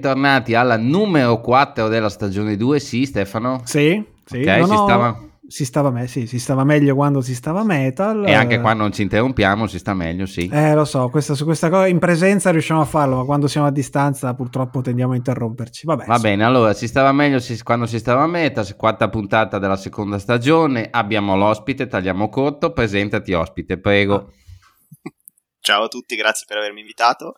Bentornati alla numero 4 della stagione 2, sì Stefano? Sì, sì. Ok, si ho... stava... Si stava, me- sì, si stava meglio quando si stava metal. E anche quando non ci interrompiamo si sta meglio, sì. Eh, lo so, questa, su questa cosa in presenza riusciamo a farlo, ma quando siamo a distanza purtroppo tendiamo a interromperci. Vabbè, Va sì. bene, allora si stava meglio si- quando si stava a meta, quarta puntata della seconda stagione, abbiamo l'ospite, tagliamo corto, presentati ospite, prego. Ciao a tutti, grazie per avermi invitato.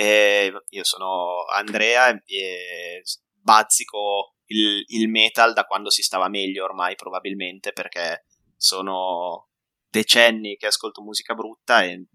Eh, io sono Andrea e bazzico il, il, metal da quando si stava meglio ormai probabilmente perché sono decenni che ascolto musica brutta e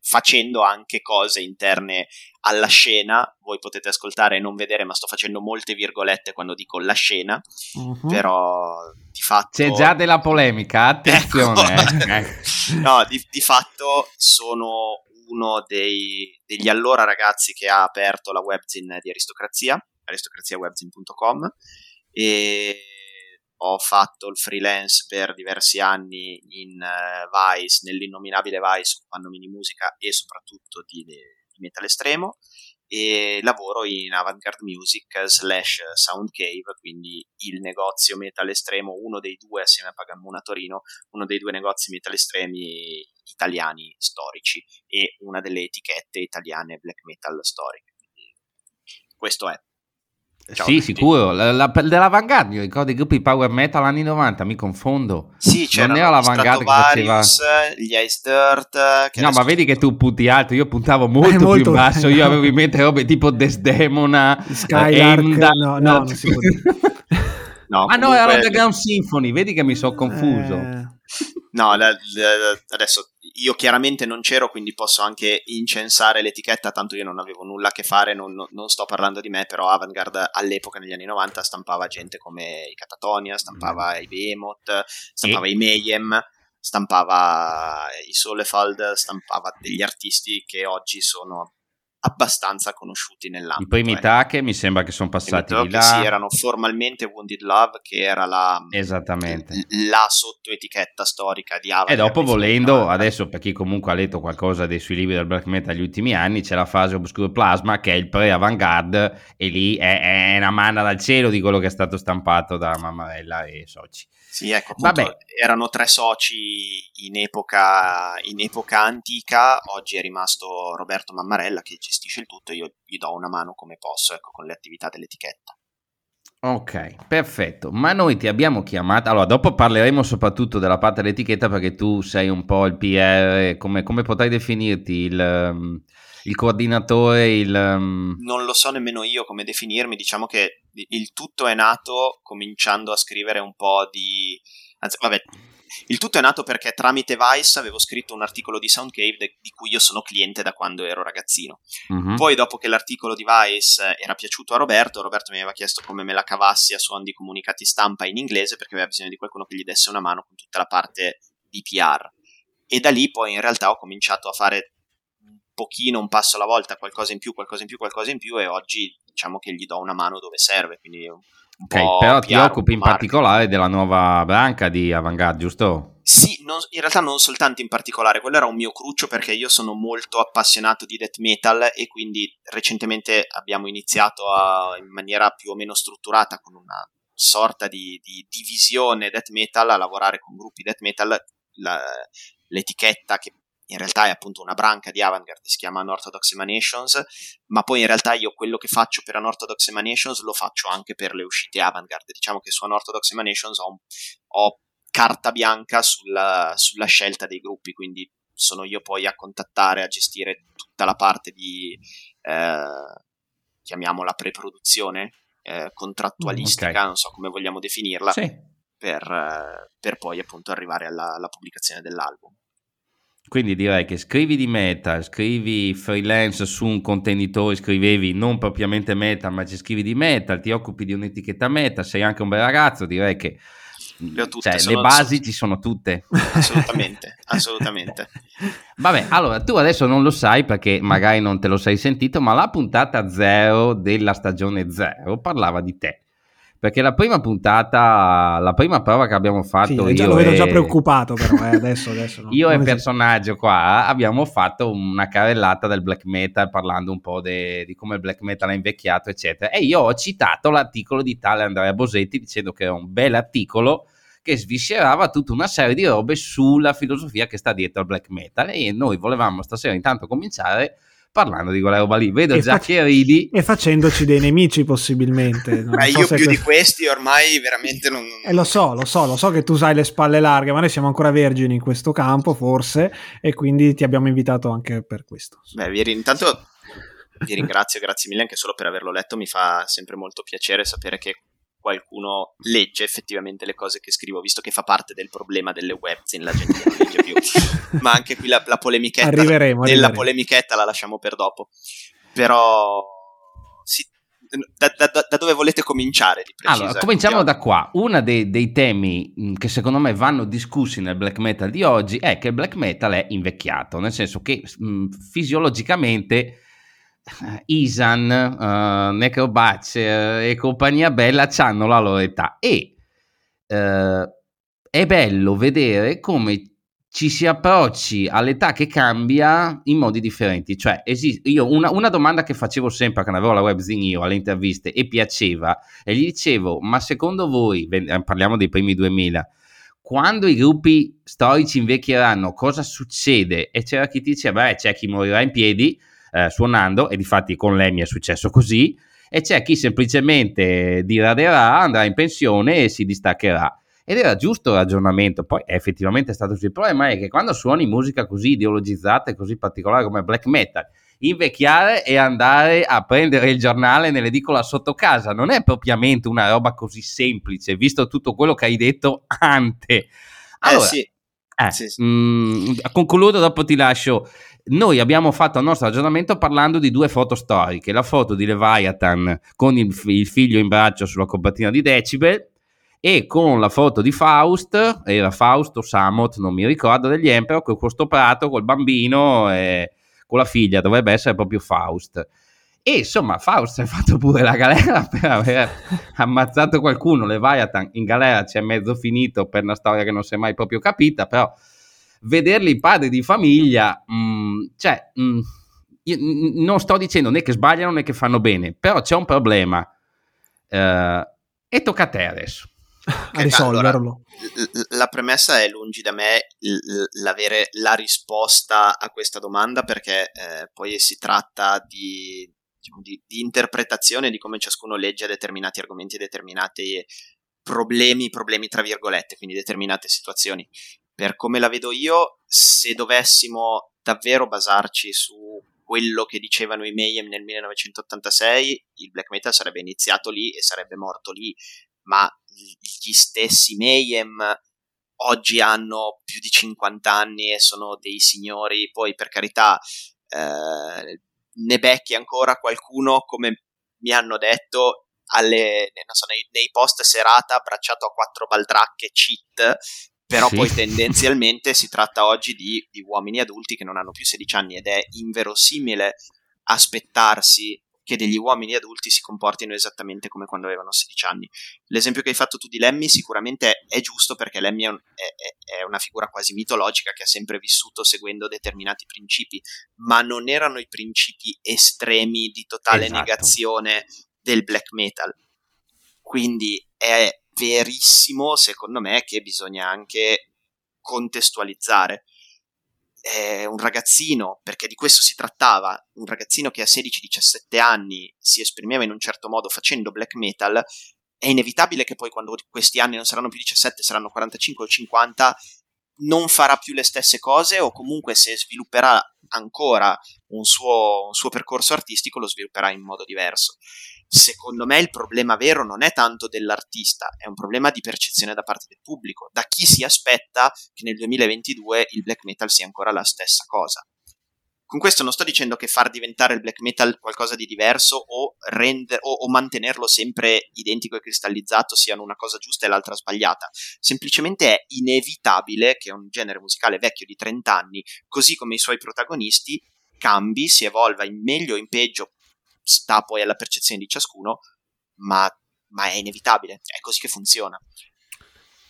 facendo anche cose interne alla scena voi potete ascoltare e non vedere ma sto facendo molte virgolette quando dico la scena uh-huh. però di fatto c'è già della polemica attenzione ecco. eh. no di, di fatto sono uno dei, degli allora ragazzi che ha aperto la webzine di Aristocrazia, aristocraziawebzine.com, e ho fatto il freelance per diversi anni in uh, Vice, nell'innominabile Vice, occupandomi di musica e soprattutto di, di metal estremo e lavoro in Avantgarde Music slash Soundcave, quindi il negozio metal estremo, uno dei due assieme a Pagamuna Torino, uno dei due negozi metal estremi italiani storici e una delle etichette italiane black metal storiche. Questo è. Ciao sì, sicuro. La, la, dell'avanguardia, ricordo i gruppi power metal anni 90, mi confondo. Sì, c'era non era l'avanguardia che faceva gli Ice Dirt. Che no, ma vedi che tu punti alto, io puntavo molto, molto più basso. Io avevo in mente robe tipo Desdemona, Skylark. No, no, no, non si può dire. no, ah, no, era Underground Symphony. Vedi che mi sono confuso. Eh... No, la, la, adesso io chiaramente non c'ero, quindi posso anche incensare l'etichetta, tanto io non avevo nulla a che fare, non, non sto parlando di me, però Avantgarde all'epoca negli anni 90 stampava gente come i Catatonia, stampava i Behemoth, stampava e... i Mayhem, stampava i Solefald, stampava degli artisti che oggi sono abbastanza conosciuti nell'ambito. I primi Take mi sembra che sono passati di là. Sì, erano formalmente Wounded Love, che era la, Esattamente. la sottoetichetta storica di Avantgarde. E dopo volendo, adesso per chi comunque ha letto qualcosa dei suoi libri del black metal negli ultimi anni, c'è la fase Obscure Plasma che è il pre-avant-garde e lì è, è una manna dal cielo di quello che è stato stampato da Mammarella e Soci. Sì, ecco, appunto, Vabbè. erano tre soci in epoca, in epoca antica, oggi è rimasto Roberto Mammarella che gestisce il tutto e io gli do una mano come posso, ecco, con le attività dell'etichetta. Ok, perfetto. Ma noi ti abbiamo chiamato. Allora, dopo parleremo soprattutto della parte dell'etichetta perché tu sei un po' il PR. Come, come potrai definirti? Il, um, il coordinatore? Il, um... Non lo so nemmeno io come definirmi. Diciamo che il tutto è nato cominciando a scrivere un po' di... Anzi, vabbè, il tutto è nato perché tramite Vice avevo scritto un articolo di Soundcave de- di cui io sono cliente da quando ero ragazzino. Uh-huh. Poi, dopo che l'articolo di Vice era piaciuto a Roberto, Roberto mi aveva chiesto come me la cavassi a suon di comunicati stampa in inglese perché aveva bisogno di qualcuno che gli desse una mano con tutta la parte di PR. E da lì poi in realtà ho cominciato a fare un pochino, un passo alla volta, qualcosa in più, qualcosa in più, qualcosa in più e oggi diciamo che gli do una mano dove serve, quindi Ok, però ti occupi in particolare della nuova branca di Avantgarde, giusto? Sì, non, in realtà non soltanto in particolare, quello era un mio cruccio perché io sono molto appassionato di death metal e quindi recentemente abbiamo iniziato a, in maniera più o meno strutturata con una sorta di, di divisione death metal a lavorare con gruppi death metal. La, l'etichetta che in realtà è appunto una branca di Avantgarde, si chiama Unorthodox Emanations, ma poi in realtà io quello che faccio per Unorthodox Emanations lo faccio anche per le uscite Avantgarde. Diciamo che su Unorthodox Emanations ho, ho carta bianca sulla, sulla, scelta dei gruppi, quindi sono io poi a contattare, a gestire tutta la parte di, eh, chiamiamola pre-produzione, eh, contrattualistica, okay. non so come vogliamo definirla, sì. per, per, poi appunto arrivare alla, alla pubblicazione dell'album. Quindi direi che scrivi di meta, scrivi freelance su un contenitore, scrivevi non propriamente meta, ma ci scrivi di metal, ti occupi di un'etichetta meta, sei anche un bel ragazzo, direi che le, tutte, cioè, le basi sono... ci sono tutte. Assolutamente, assolutamente. Vabbè, allora tu adesso non lo sai perché magari non te lo sei sentito, ma la puntata zero della stagione zero parlava di te perché la prima puntata, la prima prova che abbiamo fatto. Sì, già, lo vedo e... già preoccupato, però eh, adesso, adesso no. Io e il personaggio qua abbiamo fatto una carrellata del black metal parlando un po' de, di come il black metal è invecchiato, eccetera. E io ho citato l'articolo di tale Andrea Bosetti dicendo che è un bel articolo che sviscerava tutta una serie di robe sulla filosofia che sta dietro al black metal. E noi volevamo stasera intanto cominciare parlando di quella roba lì. Vedo e già fac- che ridi. E facendoci dei nemici possibilmente. Beh, so io più que- di questi ormai veramente non... Eh, lo so, lo so, lo so che tu sai le spalle larghe, ma noi siamo ancora vergini in questo campo forse e quindi ti abbiamo invitato anche per questo. Beh, vi, intanto vi ringrazio, grazie mille anche solo per averlo letto, mi fa sempre molto piacere sapere che qualcuno legge effettivamente le cose che scrivo, visto che fa parte del problema delle webzine, la gente non legge più. Ma anche qui la, la polemichetta arriveremo, della arriveremo. polemichetta la lasciamo per dopo. Però sì, da, da, da, dove volete cominciare? Di preciso, allora, cominciamo da qua. Uno dei, dei, temi mm, che secondo me vanno discussi nel black metal di oggi è che il black metal è invecchiato, nel senso che mh, mm, fisiologicamente Isan, uh, Necrobatcher e compagnia bella hanno la loro età e uh, è bello vedere come ci si approcci all'età che cambia in modi differenti. Cioè, esiste, io una, una, domanda che facevo sempre quando avevo la webzine io alle interviste e piaceva, e gli dicevo, ma secondo voi, parliamo dei primi 2000, quando i gruppi storici invecchieranno, cosa succede? E c'era chi diceva, beh, c'è chi morirà in piedi, eh, suonando e difatti con lei mi è successo così e c'è chi semplicemente diraderà, andrà in pensione e si distaccherà. Ed era giusto il ragionamento, poi è effettivamente stato così. Il problema è che quando suoni musica così ideologizzata e così particolare come black metal, invecchiare e andare a prendere il giornale nell'edicola sotto casa non è propriamente una roba così semplice, visto tutto quello che hai detto ante. Allora, eh sì. Eh, sì, sì. Mh, mm, concludo, dopo ti lascio noi abbiamo fatto il nostro ragionamento parlando di due foto storiche, la foto di Leviathan con il, il figlio in braccio sulla copertina di Decibel e con la foto di Faust, era Faust o Samot, non mi ricordo, degli Emperor, con questo prato, col bambino e con la figlia, dovrebbe essere proprio Faust. E insomma, Faust ha fatto pure la galera per aver ammazzato qualcuno. Leviathan in galera ci è mezzo finito per una storia che non si è mai proprio capita, però vederli padri di famiglia, mh, mm, cioè, mh, mm, io non sto dicendo né che sbagliano né che fanno bene, però c'è un problema eh, e tocca a te adesso. a risolverlo. Allora, la premessa è lungi da me l'avere la risposta a questa domanda perché eh, poi si tratta di, diciamo, di, di, interpretazione di come ciascuno legge determinati argomenti e determinati problemi, problemi tra virgolette, quindi determinate situazioni per come la vedo io, se dovessimo davvero basarci su quello che dicevano i Mayhem nel 1986, il black metal sarebbe iniziato lì e sarebbe morto lì, ma gli stessi Mayhem oggi hanno più di 50 anni e sono dei signori, poi per carità eh, ne becchi ancora qualcuno come mi hanno detto alle, so, nei, nei, post serata abbracciato a quattro baldracche cheat però sì. poi tendenzialmente si tratta oggi di, di, uomini adulti che non hanno più 16 anni ed è inverosimile aspettarsi che degli uomini adulti si comportino esattamente come quando avevano 16 anni. L'esempio che hai fatto tu di Lemmy sicuramente è giusto perché Lemmy è, un, è, è una figura quasi mitologica che ha sempre vissuto seguendo determinati principi, ma non erano i principi estremi di totale esatto. negazione del black metal. Quindi è verissimo, secondo me, che bisogna anche contestualizzare. È un ragazzino, perché di questo si trattava, un ragazzino che a 16-17 anni si esprimeva in un certo modo facendo black metal, è inevitabile che poi quando questi anni non saranno più 17, saranno 45 o 50, non farà più le stesse cose o comunque se svilupperà ancora un suo, un suo percorso artistico lo svilupperà in modo diverso secondo me il problema vero non è tanto dell'artista, è un problema di percezione da parte del pubblico, da chi si aspetta che nel 2022 il black metal sia ancora la stessa cosa. Con questo non sto dicendo che far diventare il black metal qualcosa di diverso o, render, o, o mantenerlo sempre identico e cristallizzato siano una cosa giusta e l'altra sbagliata. Semplicemente è inevitabile che un genere musicale vecchio di 30 anni, così come i suoi protagonisti, cambi, si evolva in meglio o in peggio sta poi alla percezione di ciascuno, ma ma è inevitabile, è così che funziona.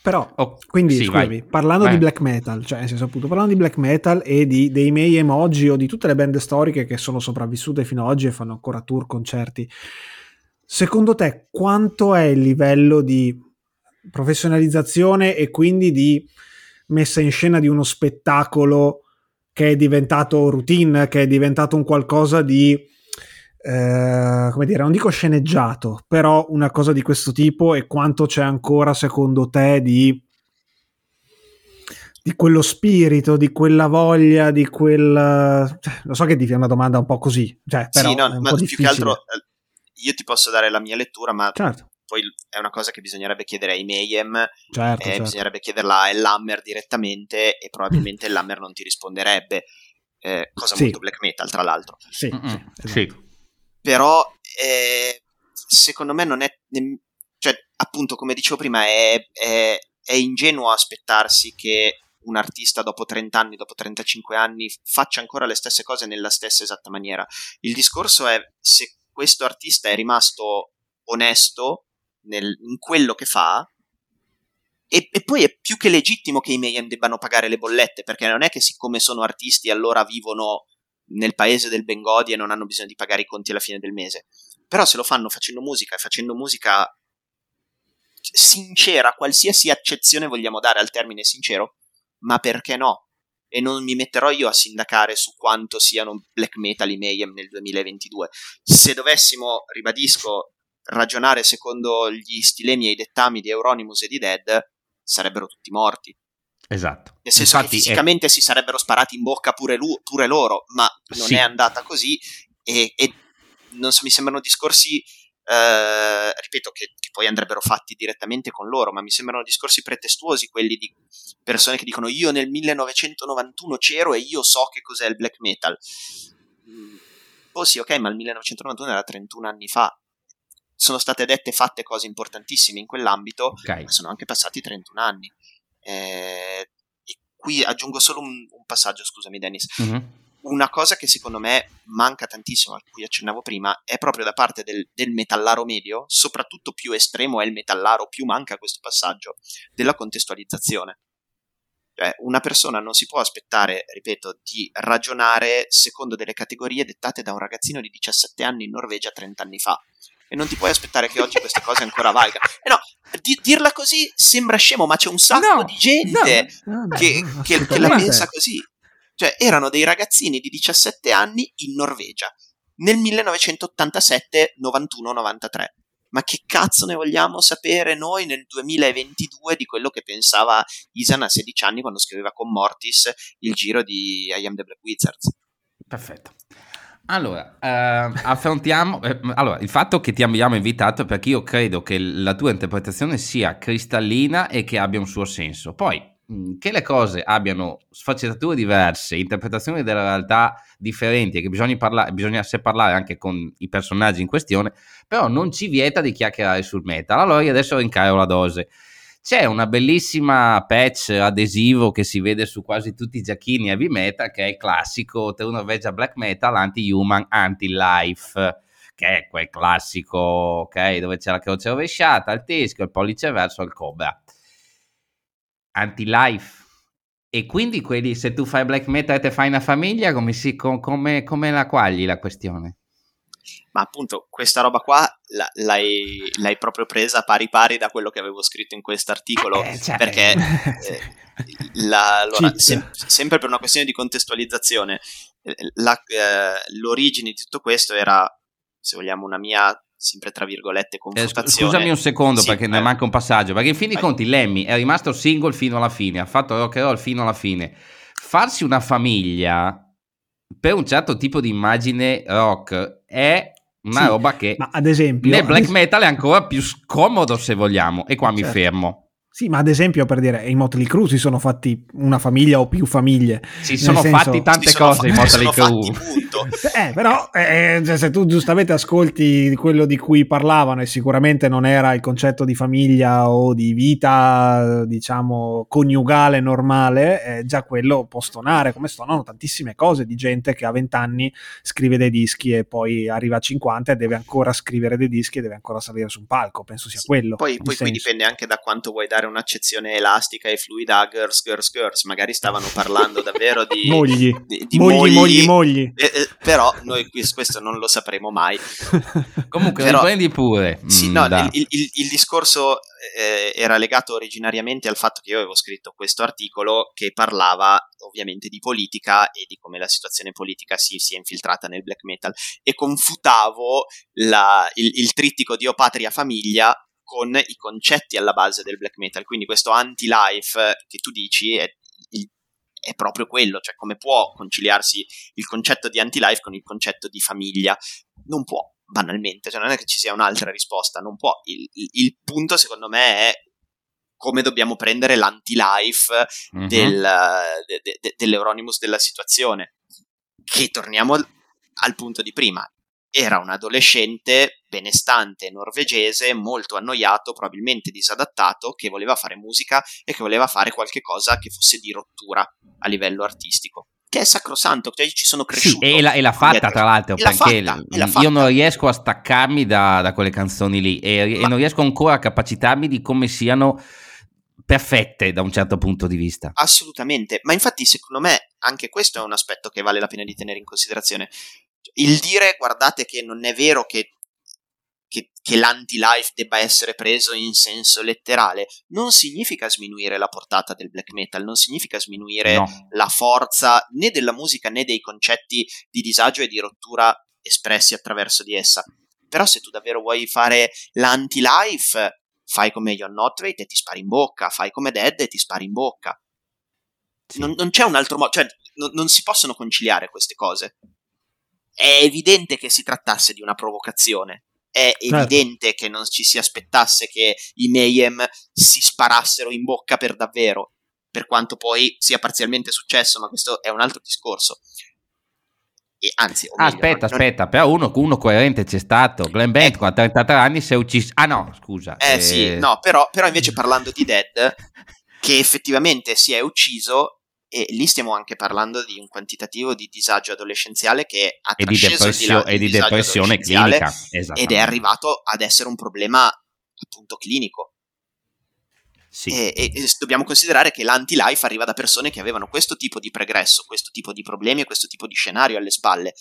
Però, oh, quindi, sì, scusami, vai. parlando vai. di black metal, cioè nel senso appunto, parlando di black metal e di, dei Mayhem oggi o di tutte le band storiche che sono sopravvissute fino ad oggi e fanno ancora tour, concerti, secondo te quanto è il livello di professionalizzazione e quindi di messa in scena di uno spettacolo che è diventato routine, che è diventato un qualcosa di eh, come dire, non dico sceneggiato, però una cosa di questo tipo e quanto c'è ancora secondo te di, di quello spirito, di quella voglia, di quel... Cioè, lo so che ti è una domanda un po' così, cioè, però sì, no, è un ma po' più difficile. che altro eh, io ti posso dare la mia lettura, ma certo. poi è una cosa che bisognerebbe chiedere ai Mayhem, certo, eh, certo. bisognerebbe chiederla a Lammer direttamente e probabilmente mm. Lammer non ti risponderebbe. Eh, cosa sì. molto black metal, tra l'altro. Sì, sì, esatto. sì però eh, secondo me non è, cioè appunto come dicevo prima, è, è, è ingenuo aspettarsi che un artista dopo 30 anni, dopo 35 anni faccia ancora le stesse cose nella stessa esatta maniera. Il discorso è se questo artista è rimasto onesto nel, in quello che fa. E, e, poi è più che legittimo che i Mayhem debbano pagare le bollette, perché non è che siccome sono artisti allora vivono nel paese del Bengodi e non hanno bisogno di pagare i conti alla fine del mese. Però se lo fanno facendo musica e facendo musica sincera, qualsiasi accezione vogliamo dare al termine sincero, ma perché no? E non mi metterò io a sindacare su quanto siano black metal i Mayhem nel 2022. Se dovessimo, ribadisco, ragionare secondo gli stilemi e i dettami di Euronymous e di Dead, sarebbero tutti morti. Esatto. Nel senso Infatti che fisicamente è... si sarebbero sparati in bocca pure, lui, pure loro, ma non sì. è andata così e, e non so, mi sembrano discorsi, eh, ripeto, che, che, poi andrebbero fatti direttamente con loro, ma mi sembrano discorsi pretestuosi quelli di persone che dicono io nel 1991 c'ero e io so che cos'è il black metal. Mm, oh sì, ok, ma il 1991 era 31 anni fa. Sono state dette fatte cose importantissime in quell'ambito, okay. ma sono anche passati 31 anni. Eh, e qui aggiungo solo un, un passaggio, scusami Dennis. Mm-hmm. Una cosa che secondo me manca tantissimo, a cui accennavo prima, è proprio da parte del, del metallaro medio, soprattutto più estremo è il metallaro, più manca questo passaggio, della contestualizzazione. Cioè, una persona non si può aspettare, ripeto, di ragionare secondo delle categorie dettate da un ragazzino di 17 anni in Norvegia 30 anni fa e non ti puoi aspettare che oggi queste cose ancora valgano. E no, di, dirla così sembra scemo, ma c'è un sacco no, di gente no, no, che, che, che la pensa così. Cioè, erano dei ragazzini di 17 anni in Norvegia nel 1987, 91, 93. Ma che cazzo ne vogliamo sapere noi nel 2022 di quello che pensava Isan a 16 anni quando scriveva con Mortis il giro di I Am the Black Wizards? Perfetto. Allora, eh, affrontiamo eh, allora, il fatto che ti abbiamo invitato perché io credo che la tua interpretazione sia cristallina e che abbia un suo senso. Poi, mm, che le cose abbiano sfaccettature diverse, interpretazioni della realtà differenti e che bisogna parlare, bisognasse parlare anche con i personaggi in questione, però non ci vieta di chiacchierare sul metal. Allora io adesso rincaro la dose. C'è una bellissima patch adesivo che si vede su quasi tutti i giacchini heavy metal, che è il classico True Norvegia Black Metal Anti-Human, Anti-Life, che è quel classico, ok, dove c'è la croce rovesciata, il teschio, il pollice verso, il cobra. Anti-Life. E quindi quelli, se tu fai black metal e te fai una famiglia, come, si, come, come la quagli la questione? Ma appunto questa roba qua l'hai, l'hai, proprio presa pari pari da quello che avevo scritto in quest'articolo eh, cioè, perché eh, la, allora, sem- sempre per una questione di contestualizzazione eh, la, eh, l'origine di tutto questo era se vogliamo una mia sempre tra virgolette confutazione scusami un secondo sì, perché ne manca un passaggio perché in fin dei conti Lemmy è rimasto single fino alla fine ha fatto rock and roll fino alla fine. Farsi una famiglia per un certo tipo di immagine rock è una sì, roba che ma ad esempio nel black metal è ancora più scomodo se vogliamo e qua certo. mi fermo Sì, ma ad esempio per dire, i Motley Crue si sono fatti una famiglia o più famiglie. Si sono senso, fatti tante cose i Motley Crue. eh, però eh, cioè, se tu giustamente ascolti quello di cui parlavano e sicuramente non era il concetto di famiglia o di vita, diciamo, coniugale normale, eh, già quello può stonare, come stonano tantissime cose di gente che a 20 anni scrive dei dischi e poi arriva a 50 e deve ancora scrivere dei dischi e deve ancora salire su un palco, penso sia sì, quello. Poi, poi qui dipende anche da quanto vuoi dare dare un'accezione elastica e fluida a girls, girls, girls. Magari stavano parlando davvero di mogli, di, di mogli, mogli, mogli, mogli. Eh, eh, però noi questo non lo sapremo mai. Comunque, però, prendi pure. Sì, mm, no, il, il, il, discorso eh, era legato originariamente al fatto che io avevo scritto questo articolo che parlava ovviamente di politica e di come la situazione politica si sia infiltrata nel black metal e confutavo la, il, il trittico Dio, Patria, Famiglia con i concetti alla base del black metal. Quindi questo anti-life che tu dici è, è proprio quello, cioè come può conciliarsi il concetto di anti-life con il concetto di famiglia? Non può, banalmente, cioè non è che ci sia un'altra risposta, non può. Il, il, il punto secondo me è come dobbiamo prendere l'anti-life mm-hmm. del, de, de, de, dell'Euronymous della situazione. Che torniamo al punto di prima era un adolescente benestante norvegese, molto annoiato, probabilmente disadattato, che voleva fare musica e che voleva fare qualche cosa che fosse di rottura a livello artistico. Che è sacrosanto, cioè ci sono cresciuto. Sì, e, la, e l'ha fatta tra l'altro, perché fatta, io non riesco a staccarmi da, da quelle canzoni lì e, e non riesco ancora a capacitarmi di come siano perfette da un certo punto di vista. Assolutamente, ma infatti secondo me anche questo è un aspetto che vale la pena di tenere in considerazione il dire guardate che non è vero che, che, che l'anti-life debba essere preso in senso letterale non significa sminuire la portata del black metal, non significa sminuire no. la forza né della musica né dei concetti di disagio e di rottura espressi attraverso di essa. Però se tu davvero vuoi fare l'anti-life, fai come John Notrate e ti spari in bocca, fai come Dead e ti spari in bocca. Sì. Non, non, c'è un altro modo, cioè non, non si possono conciliare queste cose è evidente che si trattasse di una provocazione. È certo. evidente che non ci si aspettasse che i Mayhem si sparassero in bocca per davvero, per quanto poi sia parzialmente successo, ma questo è un altro discorso. E anzi, meglio, aspetta, non... aspetta, però uno, uno, coerente c'è stato. Glenn Bent eh, a 33 anni si è ucciso. Ah no, scusa. Eh, eh... sì, no, però, però invece parlando di Dead, che effettivamente si è ucciso, e lì stiamo anche parlando di un quantitativo di disagio adolescenziale che ha e di, depressio- e di depressione clinica ed è arrivato ad essere un problema appunto clinico. Sì. E, e, e, dobbiamo considerare che l'anti-life arriva da persone che avevano questo tipo di pregresso, questo tipo di problemi e questo tipo di scenario alle spalle.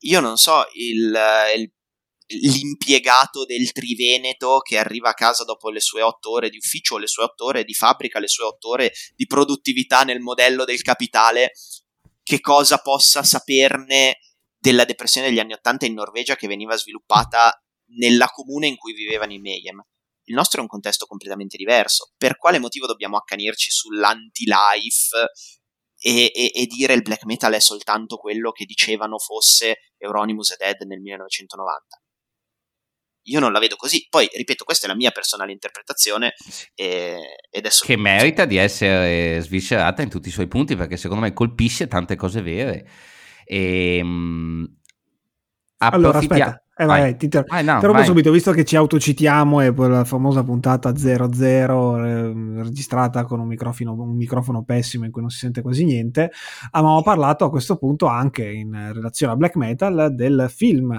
Io non so, il, il l'impiegato del Triveneto che arriva a casa dopo le sue otto ore di ufficio, le sue otto ore di fabbrica, le sue otto ore di produttività nel modello del capitale, che cosa possa saperne della depressione degli anni Ottanta in Norvegia che veniva sviluppata nella comune in cui vivevano i Mayhem. Il nostro è un contesto completamente diverso. Per quale motivo dobbiamo accanirci sull'anti-life e, e, e, dire il black metal è soltanto quello che dicevano fosse Euronymous e Dead nel 1990? Io non la vedo così. Poi, ripeto, questa è la mia personale interpretazione e, ed è Che merita di essere sviscerata in tutti i suoi punti perché secondo me colpisce tante cose vere. E, um, allora, aspetta. Eh, vai, vai, ti ter- vai, no, interrompo subito, visto che ci autocitiamo e quella famosa puntata 00 eh, registrata con un microfono, un microfono, pessimo in cui non si sente quasi niente, avevamo parlato a questo punto anche in relazione a black metal del film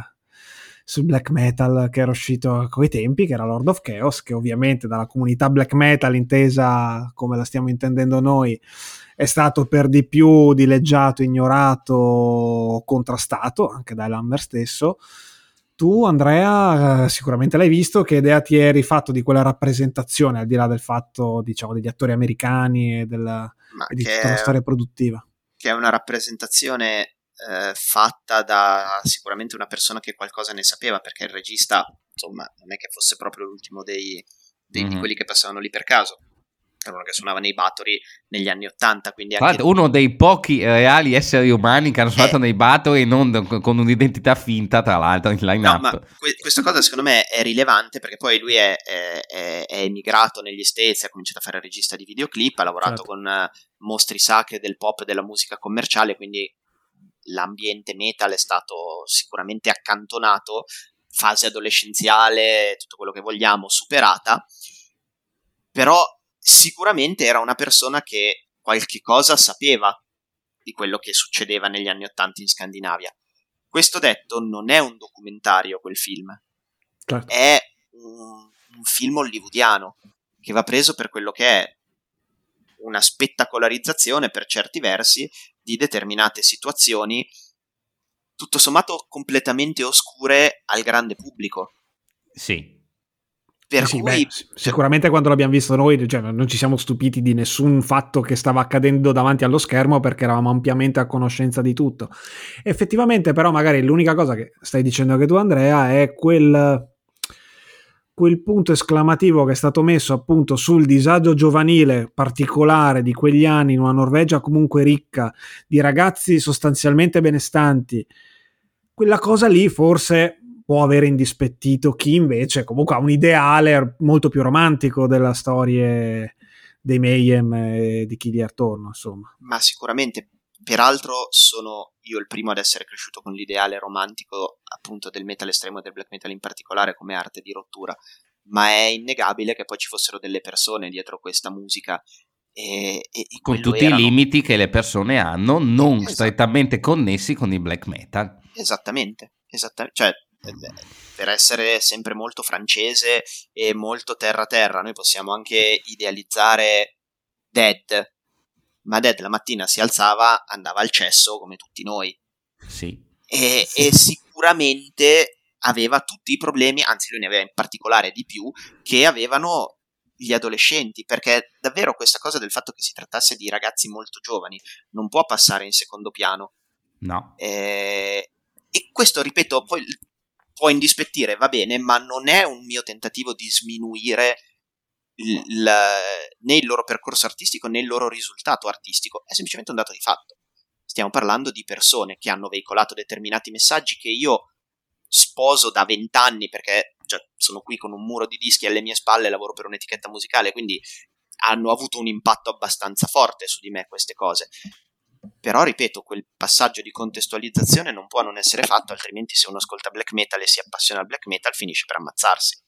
sul black metal che era uscito a quei tempi, che era Lord of Chaos, che ovviamente dalla comunità black metal intesa come la stiamo intendendo noi, è stato per di più dileggiato, ignorato, contrastato anche da Lammer stesso. Tu, Andrea, sicuramente l'hai visto. Che idea ti eri fatto di quella rappresentazione, al di là del fatto, diciamo, degli attori americani e, della, e di tutta la storia produttiva? Che è una rappresentazione eh, fatta da sicuramente una persona che qualcosa ne sapeva, perché il regista, insomma, non è che fosse proprio l'ultimo dei, dei, mm-hmm. di quelli che passavano lì per caso. era uno che suonava nei Battery negli anni Ottanta. Quindi anche... Uno dei pochi reali esseri umani che hanno suonato eh. nei Battery non con un'identità finta, tra l'altro, in line-up. No, ma que- questa cosa secondo me è rilevante perché poi lui è, è, è, è, emigrato negli States, ha cominciato a fare il regista di videoclip, ha lavorato certo. con mostri sacri del pop e della musica commerciale, quindi l'ambiente metal è stato sicuramente accantonato, fase adolescenziale, tutto quello che vogliamo, superata, però sicuramente era una persona che qualche cosa sapeva di quello che succedeva negli anni Ottanta in Scandinavia. Questo detto, non è un documentario quel film, certo. è un, un film hollywoodiano che va preso per quello che è una spettacolarizzazione per certi versi di determinate situazioni, tutto sommato completamente oscure al grande pubblico. Sì, per sì, cui... beh, sicuramente quando l'abbiamo visto noi cioè, non ci siamo stupiti di nessun fatto che stava accadendo davanti allo schermo perché eravamo ampiamente a conoscenza di tutto. Effettivamente però magari l'unica cosa che stai dicendo anche tu Andrea è quel, quel punto esclamativo che è stato messo appunto sul disagio giovanile particolare di quegli anni in una Norvegia comunque ricca, di ragazzi sostanzialmente benestanti. Quella cosa lì forse può avere indispettito chi invece comunque ha un ideale molto più romantico della storia dei Mayhem e di chi gli è attorno, insomma. Ma sicuramente, peraltro sono io il primo ad essere cresciuto con l'ideale romantico appunto del metal estremo e del black metal in particolare come arte di rottura, ma è innegabile che poi ci fossero delle persone dietro questa musica e, e con tutti erano... i limiti che le persone hanno, non esatto. strettamente connessi con il black metal. Esattamente, esattamente. Cioè, per essere sempre molto francese e molto terra-terra, noi possiamo anche idealizzare Dead, ma Dead la mattina si alzava, andava al cesso come tutti noi. Sì. E, sì. e sicuramente aveva tutti i problemi, anzi lui ne aveva in particolare di più, che avevano gli adolescenti, perché davvero questa cosa del fatto che si trattasse di ragazzi molto giovani non può passare in secondo piano. No. Eh, e questo, ripeto, poi può indispettire, va bene, ma non è un mio tentativo di sminuire il, né il loro percorso artistico né il loro risultato artistico, è semplicemente un dato di fatto. Stiamo parlando di persone che hanno veicolato determinati messaggi che io sposo da vent'anni perché cioè, sono qui con un muro di dischi alle mie spalle, lavoro per un'etichetta musicale, quindi hanno avuto un impatto abbastanza forte su di me queste cose. Però, ripeto, quel passaggio di contestualizzazione non può non essere fatto, altrimenti se uno ascolta black metal e si appassiona al black metal finisce per ammazzarsi.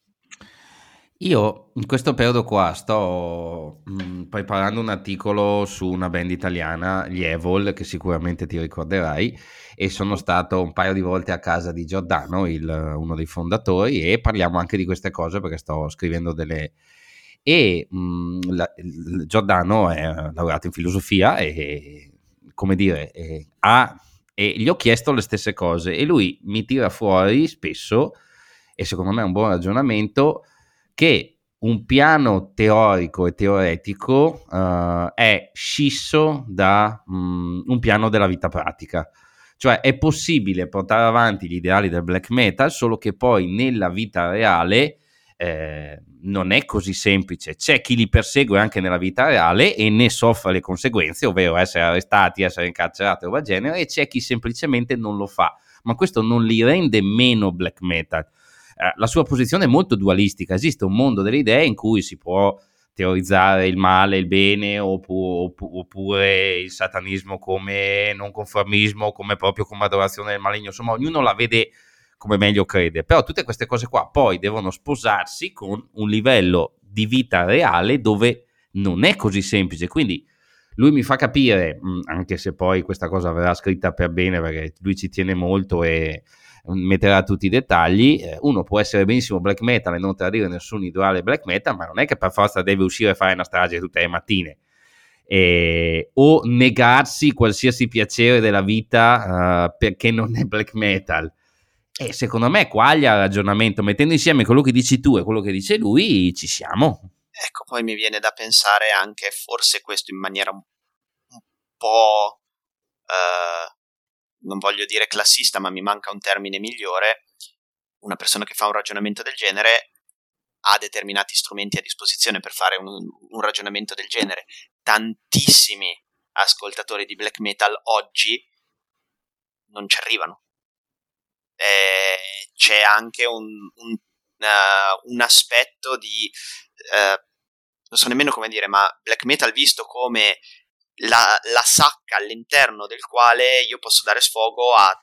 Io in questo periodo qua sto mh, mm, preparando un articolo su una band italiana, gli Evol, che sicuramente ti ricorderai, e sono stato un paio di volte a casa di Giordano, il, uno dei fondatori, e parliamo anche di queste cose perché sto scrivendo delle... E mh, mm, la, Giordano è laureato in filosofia e come dire, eh, ha, e gli ho chiesto le stesse cose e lui mi tira fuori spesso, e secondo me è un buon ragionamento, che un piano teorico e teoretico uh, è scisso da um, un piano della vita pratica. Cioè è possibile portare avanti gli ideali del black metal, solo che poi nella vita reale eh, non è così semplice. C'è chi li persegue anche nella vita reale e ne soffre le conseguenze, ovvero essere arrestati, essere incarcerati o roba genere, e c'è chi semplicemente non lo fa. Ma questo non li rende meno black metal. Eh, la sua posizione è molto dualistica. Esiste un mondo delle idee in cui si può teorizzare il male, il bene, oppure, il satanismo come non conformismo, come proprio come adorazione del maligno. Insomma, ognuno la vede come meglio crede. Però tutte queste cose qua poi devono sposarsi con un livello di vita reale dove non è così semplice. Quindi lui mi fa capire, anche se poi questa cosa verrà scritta per bene perché lui ci tiene molto e metterà tutti i dettagli, eh, uno può essere benissimo black metal e non tradire nessun ideale black metal, ma non è che per forza deve uscire a fare una strage tutte le mattine. Eh, o negarsi qualsiasi piacere della vita uh, perché non è black metal e secondo me qua il ragionamento, mettendo insieme quello che dici tu e quello che dice lui, ci siamo. Ecco, poi mi viene da pensare anche, forse questo in maniera un, un po', eh, non voglio dire classista, ma mi manca un termine migliore, una persona che fa un ragionamento del genere ha determinati strumenti a disposizione per fare un, un ragionamento del genere. Tantissimi ascoltatori di black metal oggi non ci arrivano. Eh, c'è anche un, un, uh, un aspetto di uh, non so nemmeno come dire, ma black metal visto come la, la, sacca all'interno del quale io posso dare sfogo a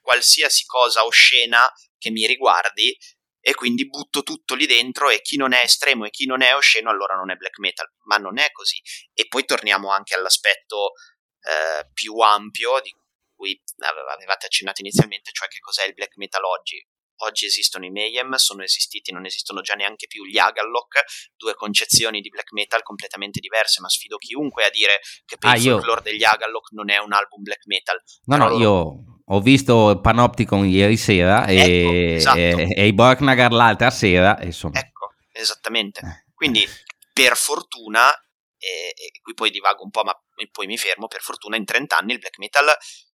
qualsiasi cosa oscena che mi riguardi e quindi butto tutto lì dentro e chi non è estremo e chi non è osceno allora non è black metal, ma non è così. E poi torniamo anche all'aspetto eh, più ampio di cui avevate accennato inizialmente, cioè che cos'è il black metal oggi. Oggi esistono i Mayhem, sono esistiti, non esistono già neanche più gli Agalloch, due concezioni di black metal completamente diverse, ma sfido chiunque a dire che per ah, il folklore degli Agalloch non è un album black metal. No, Però no, loro... io ho visto Panopticon ieri sera e, ecco, esatto. e, e i Borknagar l'altra sera. Insomma. Ecco, esattamente. Eh. Quindi, per fortuna, e, e, qui poi divago un po', ma poi mi fermo, per fortuna in 30 anni il black metal,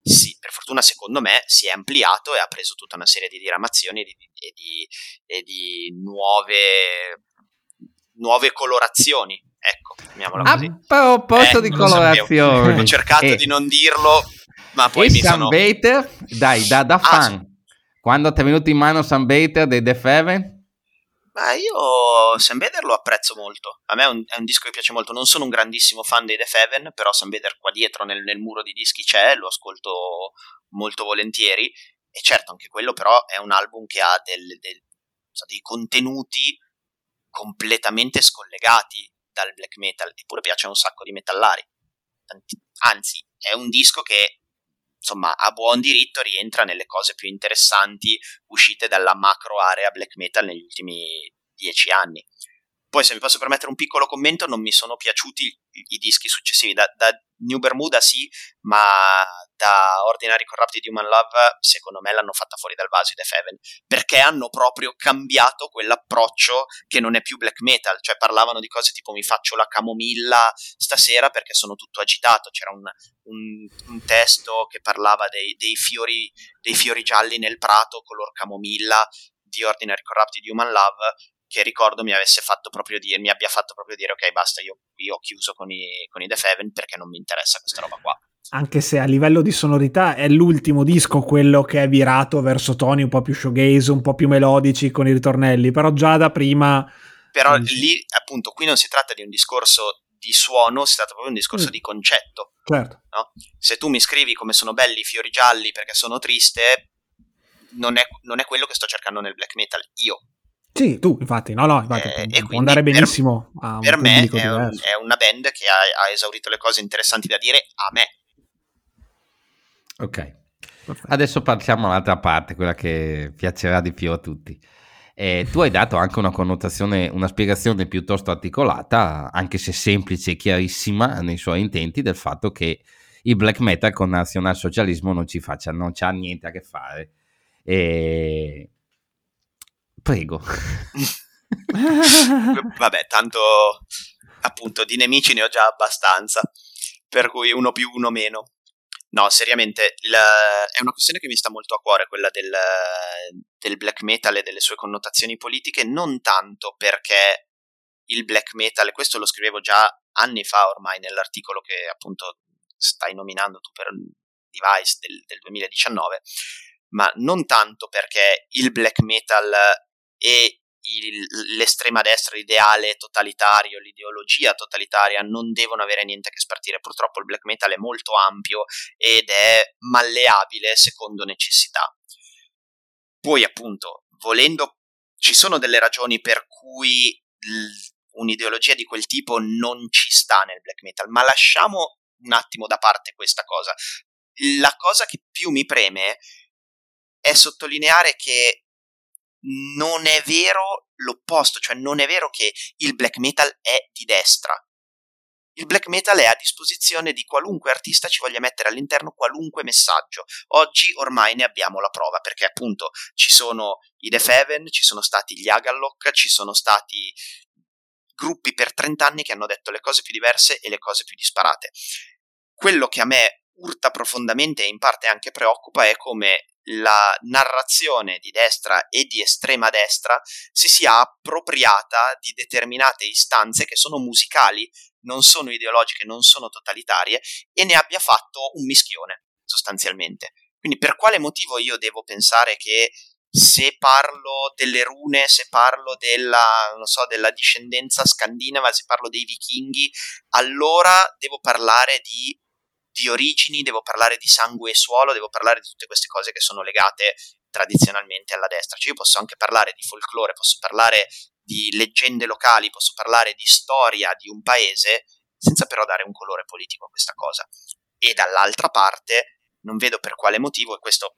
sì, per fortuna secondo me, si è ampliato e ha preso tutta una serie di diramazioni e di, e di, e di nuove, nuove colorazioni. Ecco, chiamiamola così. A proposito eh, di colorazioni. Ho cercato eh. di non dirlo, ma poi e mi Sam sono... Bater, dai, da, da ah, fan. Sì. Quando ti è venuto in mano Sam Bater dei The Heaven? Ma io Sam Bader lo apprezzo molto. A me è un, è un, disco che piace molto. Non sono un grandissimo fan dei The Heaven, però Sam Bader qua dietro nel, nel, muro di dischi c'è, lo ascolto molto volentieri. E certo, anche quello però è un album che ha del, del, dei contenuti completamente scollegati dal black metal, eppure piace un sacco di metallari. Anzi, è un disco che insomma, a buon diritto rientra nelle cose più interessanti uscite dalla macro area black metal negli ultimi dieci anni. Poi, se mi posso permettere un piccolo commento, non mi sono piaciuti i, i dischi successivi. Da, da, New Bermuda sì, ma da Ordinary Corrupted Human Love, secondo me l'hanno fatta fuori dal vaso di The Heaven, perché hanno proprio cambiato quell'approccio che non è più black metal. Cioè, parlavano di cose tipo mi faccio la camomilla stasera perché sono tutto agitato. C'era un, un, un testo che parlava dei, dei, fiori, dei fiori gialli nel prato, color camomilla di Ordinary Corrupted Human Love che ricordo mi avesse fatto proprio dire, mi abbia fatto proprio dire ok basta io, io ho chiuso con i, con i The Feven perché non mi interessa questa roba qua anche se a livello di sonorità è l'ultimo disco quello che è virato verso toni un po' più showgaze, un po' più melodici con i ritornelli, però già da prima... Però lì, appunto, qui non si tratta di un discorso di suono, si tratta proprio di un discorso mm. di concetto. Certo. No? Se tu mi scrivi come sono belli i fiori gialli perché sono triste, non è, non è quello che sto cercando nel black metal, io. Sì, tu infatti, no, no, infatti, eh, può andare benissimo per, a un per me è, un, è, una band che ha, ha, esaurito le cose interessanti da dire a me. Ok, Perfetto. adesso partiamo all'altra parte, quella che piacerà di più a tutti. Eh, tu hai dato anche una connotazione, una spiegazione piuttosto articolata, anche se semplice e chiarissima nei suoi intenti, del fatto che il black metal con nazionalsocialismo non ci faccia, non c'ha niente a che fare. E Prego. Vabbè, tanto appunto di nemici ne ho già abbastanza, per cui uno più uno meno. No, seriamente, il, è una questione che mi sta molto a cuore, quella del, del, black metal e delle sue connotazioni politiche, non tanto perché il black metal, questo lo scrivevo già anni fa ormai nell'articolo che appunto stai nominando tu per Device del, del 2019, ma non tanto perché il black metal e il, l'estrema destra ideale totalitario, l'ideologia totalitaria non devono avere niente a che spartire. Purtroppo il black metal è molto ampio ed è malleabile secondo necessità. Poi appunto, volendo, ci sono delle ragioni per cui un'ideologia di quel tipo non ci sta nel black metal, ma lasciamo un attimo da parte questa cosa. La cosa che più mi preme è sottolineare che non è vero l'opposto, cioè non è vero che il black metal è di destra. Il black metal è a disposizione di qualunque artista ci voglia mettere all'interno qualunque messaggio. Oggi ormai ne abbiamo la prova, perché appunto ci sono i The Feven, ci sono stati gli Agalloch, ci sono stati gruppi per 30 anni che hanno detto le cose più diverse e le cose più disparate. Quello che a me urta profondamente e in parte anche preoccupa è come la narrazione di destra e di estrema destra si sia appropriata di determinate istanze che sono musicali, non sono ideologiche, non sono totalitarie e ne abbia fatto un mischione sostanzialmente. Quindi per quale motivo io devo pensare che se parlo delle rune, se parlo della, so, della discendenza scandinava, se parlo dei vichinghi, allora devo parlare di di origini, devo parlare di sangue e suolo, devo parlare di tutte queste cose che sono legate tradizionalmente alla destra. Cioè io posso anche parlare di folklore, posso parlare di leggende locali, posso parlare di storia di un paese, senza però dare un colore politico a questa cosa. E dall'altra parte non vedo per quale motivo, e questo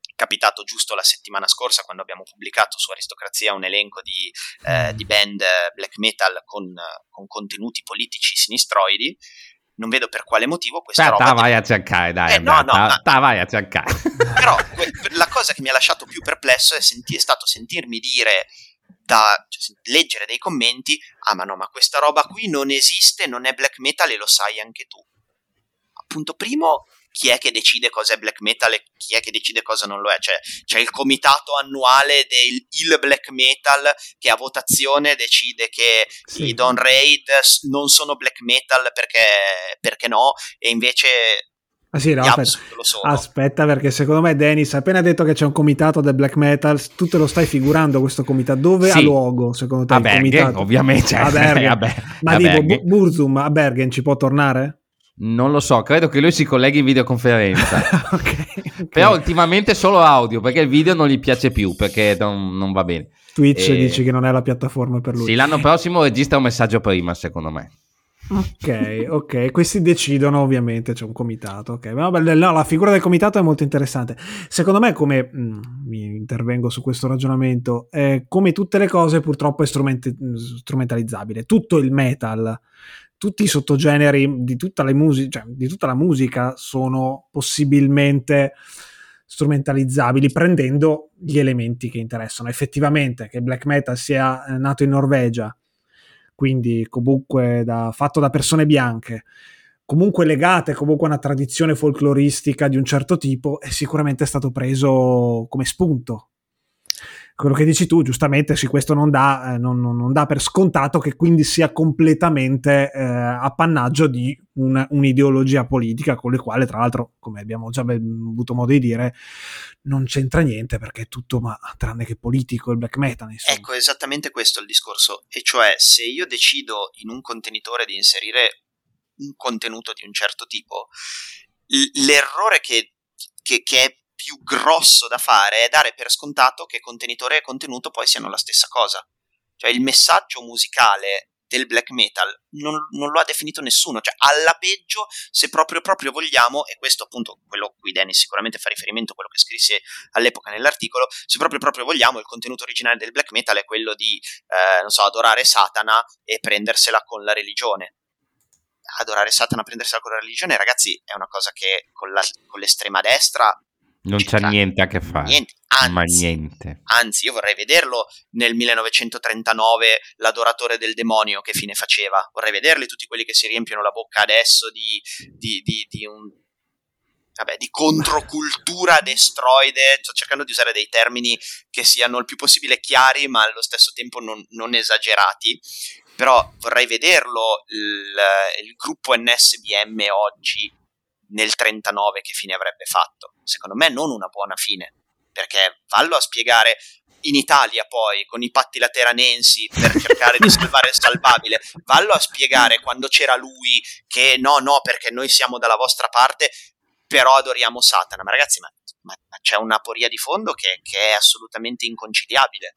è capitato giusto la settimana scorsa quando abbiamo pubblicato su Aristocrazia un elenco di, eh, di band black metal con, con contenuti politici sinistroidi, non vedo per quale motivo questa Beh, roba. Ta vai a cercare, dai. Eh, no, no, ta, ta vai a cercare. Però la cosa che mi ha lasciato più perplesso è, senti- è stato sentirmi dire da cioè, leggere dei commenti: ah, ma no, ma questa roba qui non esiste, non è black metal e lo sai anche tu. Appunto, primo, chi è che decide cosa è black metal e chi è che decide cosa non lo è. Cioè, c'è il comitato annuale del black metal che a votazione decide che sì. i Don Raid non sono black metal perché, perché no, e invece Ah sì, no, aspetta. aspetta. perché secondo me Dennis ha appena detto che c'è un comitato del black metal, tu te lo stai figurando questo comitato, dove sì. ha luogo secondo te? A Bergen, ovviamente. A Bergen. a Ber- Ma a dico, Bergen. Burzum a Bergen ci può tornare? Non lo so, credo che lui si colleghi in videoconferenza. okay, okay. Però ultimamente solo audio, perché il video non gli piace più, perché non, non va bene. Twitch e... dici che non è la piattaforma per lui. Sì, l'anno prossimo registra un messaggio prima, secondo me. Ok, ok, questi decidono ovviamente, c'è un comitato, ok, vabbè, no, la figura del comitato è molto interessante. Secondo me, come mh, mm, mi intervengo su questo ragionamento, eh, come tutte le cose purtroppo è strument- strumentalizzabile. Tutto il metal tutti i sottogeneri di tutta, music- cioè, di tutta la musica sono possibilmente strumentalizzabili prendendo gli elementi che interessano. Effettivamente che black metal sia eh, nato in Norvegia, quindi comunque da, fatto da persone bianche, comunque legate comunque a una tradizione folcloristica di un certo tipo, è sicuramente stato preso come spunto quello che dici tu, giustamente, sì, questo non dà, eh, non, non dà, per scontato che quindi sia completamente eh, appannaggio di un, un'ideologia politica con le quali, tra l'altro, come abbiamo già avuto modo di dire, non c'entra niente perché è tutto ma tranne che politico il black metal. Insomma. Ecco, esattamente questo è il discorso. E cioè, se io decido in un contenitore di inserire un contenuto di un certo tipo, l'errore che, che, che è più grosso da fare è dare per scontato che contenitore e contenuto poi siano la stessa cosa. Cioè il messaggio musicale del black metal non, non, lo ha definito nessuno, cioè alla peggio se proprio, proprio vogliamo, e questo appunto quello qui Dennis sicuramente fa riferimento a quello che scrisse all'epoca nell'articolo, se proprio proprio vogliamo il contenuto originale del black metal è quello di, eh, non so, adorare Satana e prendersela con la religione. Adorare Satana prendersela con la religione, ragazzi, è una cosa che con, la, con l'estrema destra non c'è niente a che fare. Niente. Anzi, ma niente. Anzi, io vorrei vederlo nel 1939, l'adoratore del demonio, che fine faceva. Vorrei vederli tutti quelli che si riempiono la bocca adesso di, di, di, di un vabbè, di controcultura destroide. Sto cercando di usare dei termini che siano il più possibile chiari, ma allo stesso tempo non, non esagerati. Però vorrei vederlo il, il gruppo NSBM oggi nel 39 che fine avrebbe fatto. Secondo me non una buona fine, perché vallo a spiegare in Italia poi con i patti lateranensi per cercare di salvare il salvabile, vallo a spiegare quando c'era lui che no, no, perché noi siamo dalla vostra parte, però adoriamo Satana. Ma ragazzi, ma, ma, ma c'è una poria di fondo che, che è assolutamente inconciliabile.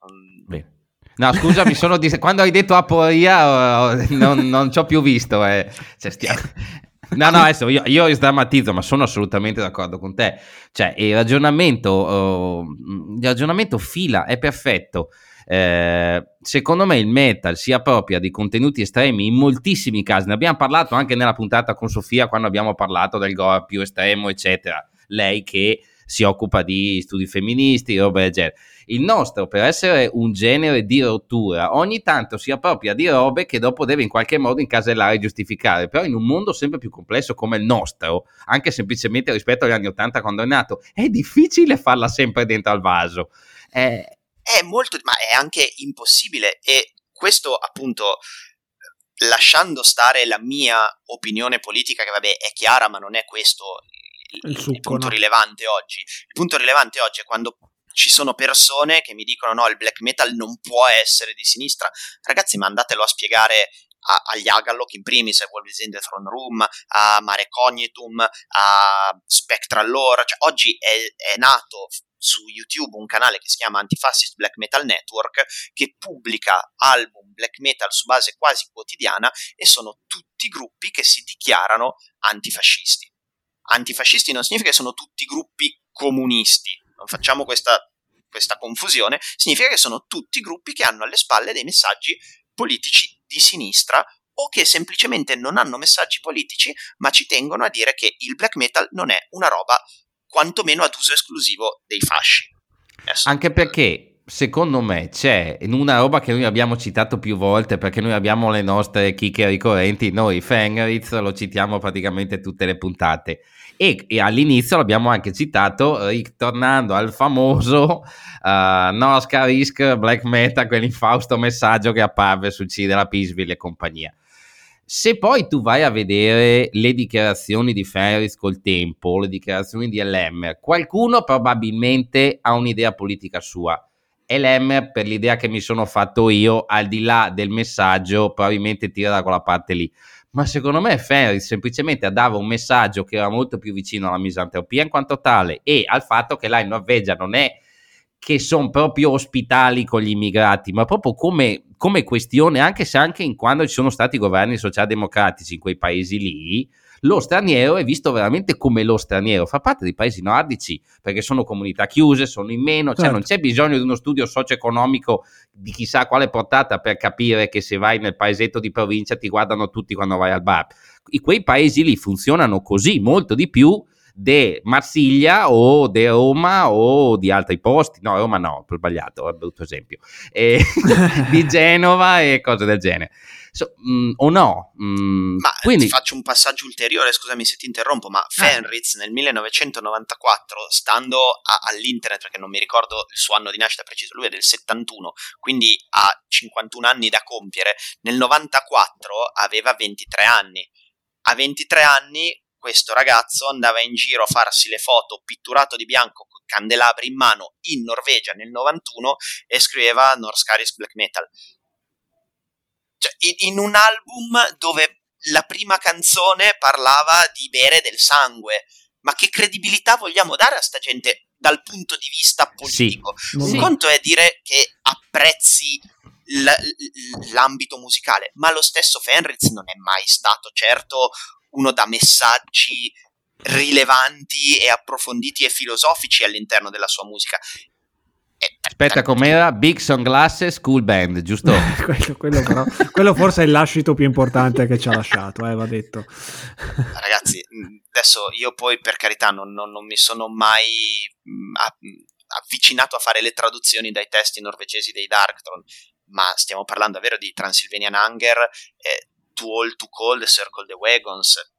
Um, Beh. No, scusa, mi sono dis- quando hai detto aporia non, non ci ho più visto. Eh. Cioè, stiamo... No, no, adesso io, io sdrammatizzo, ma sono assolutamente d'accordo con te. Cioè, il ragionamento, uh, il ragionamento fila è perfetto. Eh, secondo me il metal si appropria di contenuti estremi in moltissimi casi. Ne abbiamo parlato anche nella puntata con Sofia quando abbiamo parlato del gore più estremo, eccetera. Lei che si occupa di studi femministi, roba del genere. Il nostro, per essere un genere di rottura, ogni tanto si appropria di robe che dopo deve in qualche modo incasellare e giustificare. Però in un mondo sempre più complesso come il nostro, anche semplicemente rispetto agli anni Ottanta quando è nato, è difficile farla sempre dentro al vaso. È, è molto, ma è anche impossibile. E questo appunto lasciando stare la mia opinione politica, che vabbè è chiara, ma non è questo il, il, succo, il punto no? rilevante oggi. Il punto rilevante oggi è quando ci sono persone che mi dicono no, il black metal non può essere di sinistra. Ragazzi, ma andatelo a spiegare a, agli Agalloch in primis, a Wolves in the Throne Room, a Mare Cognitum, a Spectral Lore. Cioè, oggi è, è nato su YouTube un canale che si chiama Antifascist Black Metal Network che pubblica album black metal su base quasi quotidiana e sono tutti gruppi che si dichiarano antifascisti. Antifascisti non significa che sono tutti gruppi comunisti, non facciamo questa, questa confusione, significa che sono tutti gruppi che hanno alle spalle dei messaggi politici di sinistra o che semplicemente non hanno messaggi politici, ma ci tengono a dire che il black metal non è una roba quantomeno ad uso esclusivo dei fasci. Adesso, Anche perché secondo me c'è una roba che noi abbiamo citato più volte perché noi abbiamo le nostre chicche ricorrenti, noi Fenritz lo citiamo praticamente tutte le puntate e, e all'inizio l'abbiamo anche citato ritornando al famoso uh, No Risk Black Meta, quell'infausto messaggio che apparve sul C della Peaceville e compagnia. Se poi tu vai a vedere le dichiarazioni di Ferris col tempo, le dichiarazioni di LM, qualcuno probabilmente ha un'idea politica sua. LM, per l'idea che mi sono fatto io, al di là del messaggio, probabilmente tira da quella parte lì. Ma secondo me Ferris semplicemente dava un messaggio che era molto più vicino alla misantropia in quanto tale e al fatto che là in Norvegia non è che sono proprio ospitali con gli immigrati, ma proprio come, come questione, anche se anche in quando ci sono stati governi socialdemocratici in quei paesi lì, lo straniero è visto veramente come lo straniero, fa parte dei paesi nordici perché sono comunità chiuse, sono in meno, cioè certo. non c'è bisogno di uno studio socio-economico di chissà quale portata per capire che se vai nel paesetto di provincia ti guardano tutti quando vai al bar. I, quei paesi lì funzionano così, molto di più di Marsiglia o di Roma o di altri posti, no Roma no, ho sbagliato, è un brutto esempio, e, di Genova e cose del genere. So, mh, mm, o no? Mh, mm, ma quindi... ti faccio un passaggio ulteriore, scusami se ti interrompo, ma ah. Fenritz nel 1994, stando a, all'internet, perché non mi ricordo il suo anno di nascita preciso, lui è del 71, quindi ha 51 anni da compiere, nel 94 aveva 23 anni. A 23 anni questo ragazzo andava in giro a farsi le foto pitturato di bianco con candelabri in mano in Norvegia nel 91 e scriveva Norskaris Black Metal. Cioè, in, in un album dove la prima canzone parlava di bere del sangue. Ma che credibilità vogliamo dare a sta gente dal punto di vista politico? Sì. Un sì. conto è dire che apprezzi l- l'ambito musicale, ma lo stesso Fenriz non è mai stato certo uno da messaggi rilevanti e approfonditi e filosofici all'interno della sua musica. Aspetta, com'era? Big Sunglasses Cool Band, giusto? quello, quello, però, quello, forse è il lascito più importante che ci ha lasciato, eh, va detto. Ragazzi, adesso io poi per carità non, non, non mi sono mai avvicinato a fare le traduzioni dai testi norvegesi dei Darkthrone, ma stiamo parlando davvero di Transylvanian Hunger, eh, Too Old to Call, Circle the Wagons.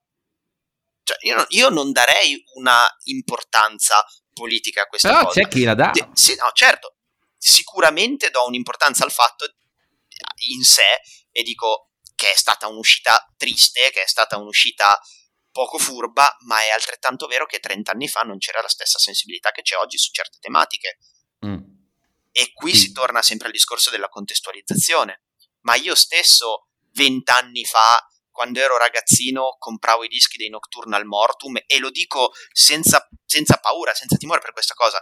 Cioè, io, non, io non darei una importanza politica a questa Però cosa. c'è chi la dà. De- sì, no, certo. Sicuramente do un'importanza al fatto in sé e dico che è stata un'uscita triste, che è stata un'uscita poco furba, ma è altrettanto vero che 30 anni fa non c'era la stessa sensibilità che c'è oggi su certe tematiche. Mm. E qui sì. si torna sempre al discorso della contestualizzazione. Ma io stesso, vent'anni fa, quando ero ragazzino compravo i dischi dei Nocturnal Mortum e lo dico senza, senza paura, senza timore per questa cosa.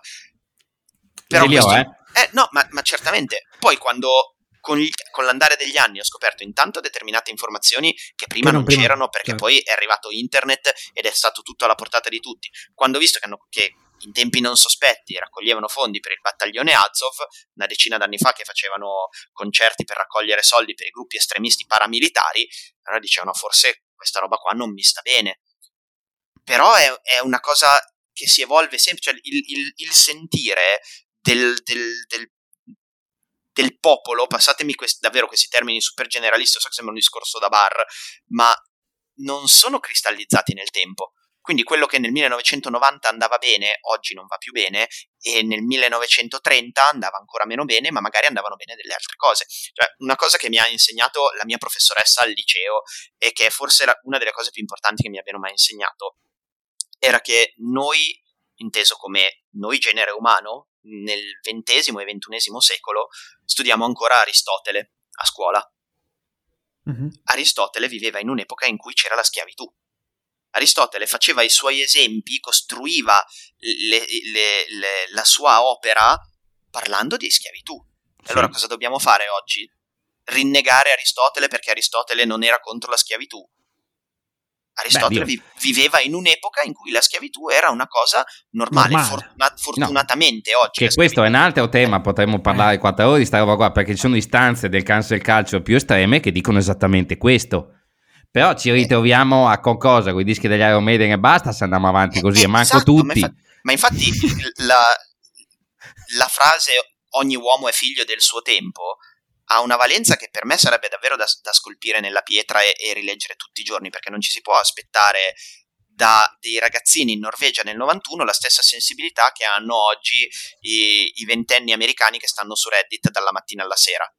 Però questo, ho, eh? eh? no, ma, ma, certamente. Poi quando con, il, con, l'andare degli anni ho scoperto intanto determinate informazioni che prima che non, prima, c'erano perché certo. poi è arrivato internet ed è stato tutto alla portata di tutti. Quando ho visto che, hanno, che in tempi non sospetti raccoglievano fondi per il battaglione Azov, una decina d'anni fa che facevano concerti per raccogliere soldi per i gruppi estremisti paramilitari, allora dicevano forse questa roba qua non mi sta bene. Però è, è una cosa che si evolve sempre, cioè il, il, il sentire del, del, del, del, popolo, passatemi quest, davvero questi termini super generalisti, so che sembra un discorso da bar, ma non sono cristallizzati nel tempo. Quindi quello che nel 1990 andava bene, oggi non va più bene, e nel 1930 andava ancora meno bene, ma magari andavano bene delle altre cose. Cioè, una cosa che mi ha insegnato la mia professoressa al liceo, e che è forse una delle cose più importanti che mi abbiano mai insegnato, era che noi, inteso come noi genere umano, nel XX e XXI secolo, studiamo ancora Aristotele a scuola. Mm-hmm. Aristotele viveva in un'epoca in cui c'era la schiavitù Aristotele faceva i suoi esempi, costruiva le, le, le, la sua opera parlando di schiavitù. Sì. Allora cosa dobbiamo fare oggi? Rinnegare Aristotele perché Aristotele non era contro la schiavitù? Aristotele Beh, viveva in un'epoca in cui la schiavitù era una cosa normale. Fortuna- fortunatamente no. oggi. Che questo è un altro tema, potremmo parlare quattro ore di questa roba qua, perché ci sono istanze del cancel calcio più estreme che dicono esattamente questo però ci ritroviamo a qualcosa con i dischi degli Iron Maiden e basta se andiamo avanti così, eh, e manco esatto, tutti. Ma, infa- ma infatti la, la, frase ogni uomo è figlio del suo tempo ha una valenza che per me sarebbe davvero da, da scolpire nella pietra e, e rileggere tutti i giorni, perché non ci si può aspettare da dei ragazzini in Norvegia nel 91 la stessa sensibilità che hanno oggi i, i ventenni americani che stanno su Reddit dalla mattina alla sera.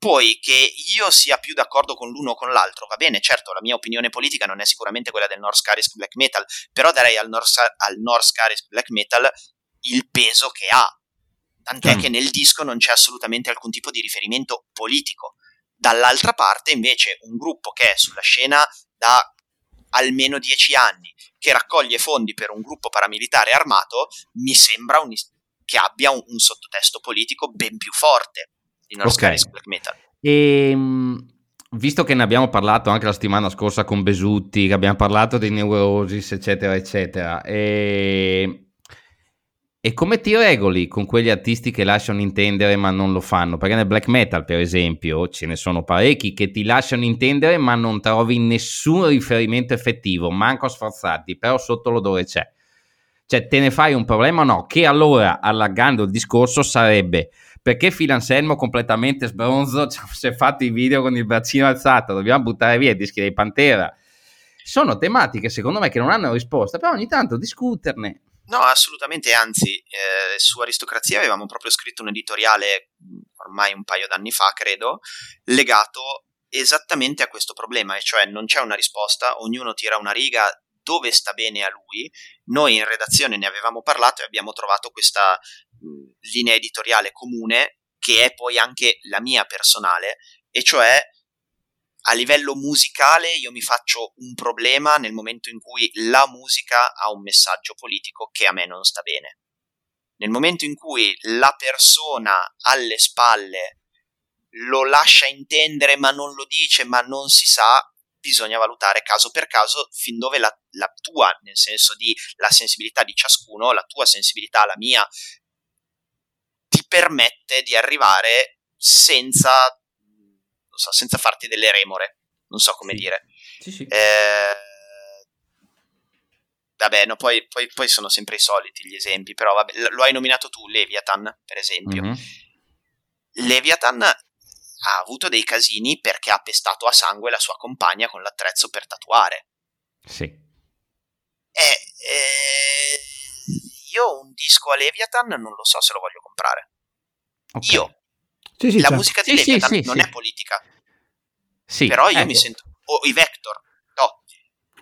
Poi che io sia più d'accordo con l'uno o con l'altro, va bene, certo, la mia opinione politica non è sicuramente quella del North Scarisk Black Metal, però darei al North, al North Scarisk Black Metal il peso che ha. Tant'è mm. che nel disco non c'è assolutamente alcun tipo di riferimento politico. Dall'altra parte, invece, un gruppo che è sulla scena da almeno dieci anni, che raccoglie fondi per un gruppo paramilitare armato, mi sembra un, che abbia un, un sottotesto politico ben più forte North okay. Metal. E, ehm, visto che ne abbiamo parlato anche la settimana scorsa con Besutti, che abbiamo parlato di Neurosis, eccetera, eccetera, e, e come ti regoli con quegli artisti che lasciano intendere ma non lo fanno? Perché nel black metal, per esempio, ce ne sono parecchi che ti lasciano intendere ma non trovi nessun riferimento effettivo, manco sforzati, però sotto l'odore c'è. Cioè, te ne fai un problema o no? Che allora, allargando il discorso, sarebbe perché Phil Anselmo completamente sbronzo si è fatto i video con il bacino alzato, dobbiamo buttare via i dischi dei Pantera. Sono tematiche secondo me che non hanno risposta, però ogni tanto discuterne. No, assolutamente, anzi, eh, su Aristocrazia avevamo proprio scritto un editoriale ormai un paio d'anni fa, credo, legato esattamente a questo problema, e cioè non c'è una risposta, ognuno tira una riga dove sta bene a lui. Noi in redazione ne avevamo parlato e abbiamo trovato questa linea editoriale comune che è poi anche la mia personale, e cioè a livello musicale io mi faccio un problema nel momento in cui la musica ha un messaggio politico che a me non sta bene. Nel momento in cui la persona alle spalle lo lascia intendere ma non lo dice, ma non si sa, bisogna valutare caso per caso fin dove la, la tua, nel senso di la sensibilità di ciascuno, la tua sensibilità, la mia, ti permette di arrivare senza, so, senza farti delle remore. Non so come sì. dire. Sì, sì. Eh, vabbè, no, poi, poi, poi, sono sempre i soliti gli esempi, però vabbè, lo hai nominato tu, Leviathan, per esempio. Mm-hmm. Leviathan ha avuto dei casini perché ha pestato a sangue la sua compagna con l'attrezzo per tatuare. Sì. E, eh, io un disco a Leviathan non lo so se lo voglio comprare. Okay. Io. Sì, sì, la certo. musica di sì, Leviathan non è politica. Però io ecco. mi sento... O oh, i Vector.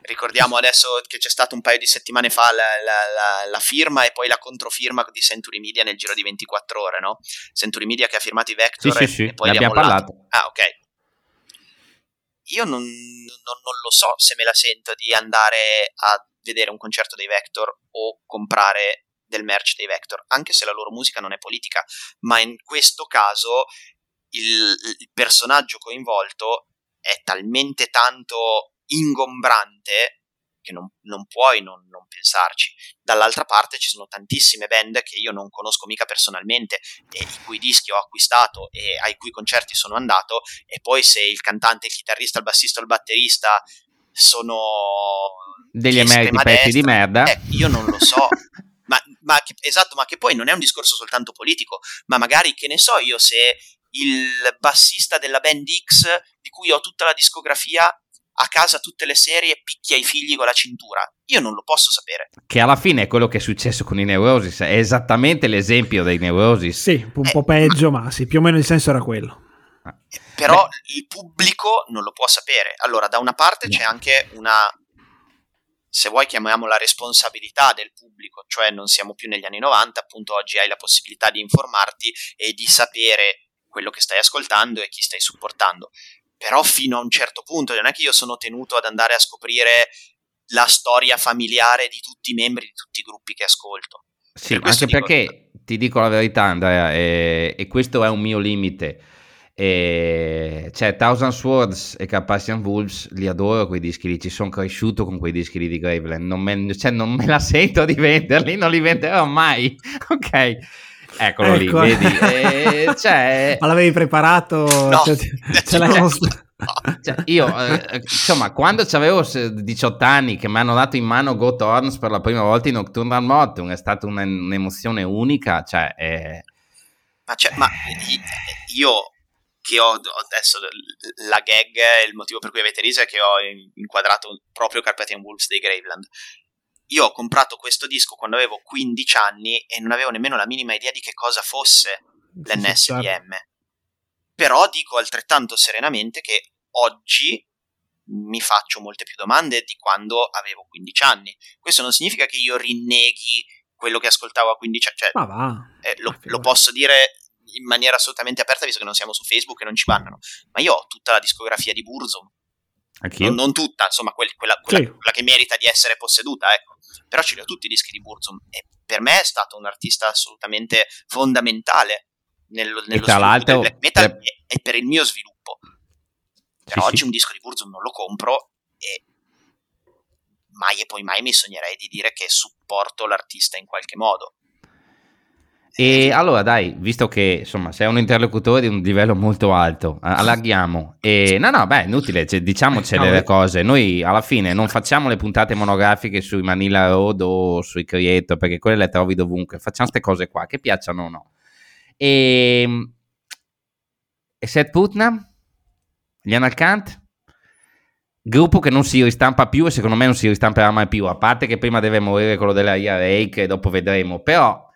Ricordiamo adesso che c'è stato un paio di settimane fa la, la, la, la, firma e poi la controfirma di Century Media nel giro di 24 ore, no? Century Media che ha firmato i Vector e, e, poi li ha parlato. Ah, ok. Io non, non, non lo so se me la sento di andare a vedere un concerto dei Vector o comprare del merch dei Vector, anche se la loro musica non è politica, ma in questo caso il, il personaggio coinvolto è talmente tanto ingombrante che non, non puoi non, non, pensarci. Dall'altra parte ci sono tantissime band che io non conosco mica personalmente e i cui dischi ho acquistato e ai cui concerti sono andato e poi se il cantante, il chitarrista, il bassista o il batterista sono degli emeriti pezzi di merda. Eh, io non lo so. ma, ma che, esatto, ma che poi non è un discorso soltanto politico, ma magari che ne so io se il bassista della band X, di cui ho tutta la discografia, a casa tutte le serie picchia i figli con la cintura. Io non lo posso sapere. Che alla fine è quello che è successo con i Neurosis, è esattamente l'esempio dei Neurosis. Sì, un po' eh, peggio, ma... ma sì, più o meno il senso era quello. Però Beh. il pubblico non lo può sapere. Allora, da una parte c'è anche una, se vuoi chiamiamola responsabilità del pubblico, cioè non siamo più negli anni 90, appunto oggi hai la possibilità di informarti e di sapere quello che stai ascoltando e chi stai supportando. Però fino a un certo punto non è che io sono tenuto ad andare a scoprire la storia familiare di tutti i membri di tutti i gruppi che ascolto. Sì, per anche dico... perché ti dico la verità Andrea, e, e questo è un mio limite e cioè, Thousand Swords e Carpassian Wolves li adoro quei dischi lì. Ci sono cresciuto con quei dischi lì di Graveland. Non me, cioè, non me la sento di venderli, non li venderò mai. ok. Eccolo ecco. lì, vedi? E, cioè... Ma l'avevi preparato? No, cioè, ce l'hai mostrato? Cioè, io, eh, insomma, quando avevo 18 anni che mi hanno dato in mano Go Horns per la prima volta in Nocturnal Motum, è stata un'emozione unica. Cioè, eh... ma, cioè, ma io che ho adesso la gag, il motivo per cui avete riso è che ho inquadrato proprio Carpathian Wolves dei Graveland. Io ho comprato questo disco quando avevo 15 anni e non avevo nemmeno la minima idea di che cosa fosse l'NSBM. Però dico altrettanto serenamente che oggi mi faccio molte più domande di quando avevo 15 anni. Questo non significa che io rinneghi quello che ascoltavo a 15 anni. Cioè, Ma va. Eh, lo, lo, posso dire in maniera assolutamente aperta, visto che non siamo su Facebook e non ci bannano. Ma io ho tutta la discografia di Burzum. Non, non, tutta, insomma, quel, quella, quella, sì. quella, che merita di essere posseduta, ecco. Però ce li ho tutti i dischi di Burzum e per me è stato un artista assolutamente fondamentale nello, nello tra l'altro, black metal per... e, per il mio sviluppo. Però sì, oggi sì. un disco di Burzum non lo compro e mai e poi mai mi sognerei di dire che supporto l'artista in qualche modo. E allora dai, visto che insomma sei un interlocutore di un livello molto alto, allarghiamo. E no, no, beh, inutile, cioè, diciamocele le cose. Noi alla fine non facciamo le puntate monografiche sui Manila Road o sui Creator, perché quelle le trovi dovunque. Facciamo queste cose qua, che piacciono o no. E, e Seth Putnam? Gli Analcant? Gruppo che non si ristampa più e secondo me non si ristamperà mai più, a parte che prima deve morire quello della IRA che dopo vedremo, però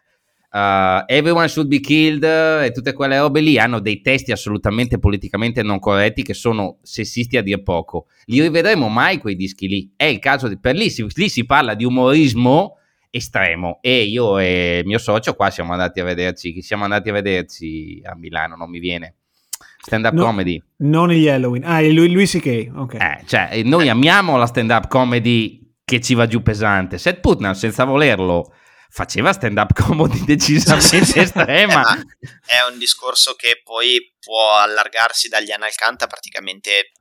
uh, Everyone Should Be Killed e tutte quelle robe lì hanno dei testi assolutamente politicamente non corretti che sono sessisti a dir poco. Li rivedremo mai quei dischi lì? È il caso di... Per lì si, lì si parla di umorismo estremo e io e il mio socio qua siamo andati a vederci, siamo andati a vederci a Milano, non mi viene. Stand up no, comedy. Non gli Halloween. Ah, lui, lui che. Ok. Eh, cioè, noi amiamo la stand up comedy che ci va giù pesante. Seth Putnam, senza volerlo, faceva stand up comedy decisamente estrema. Eh, è un discorso che poi può allargarsi dagli Analcanta praticamente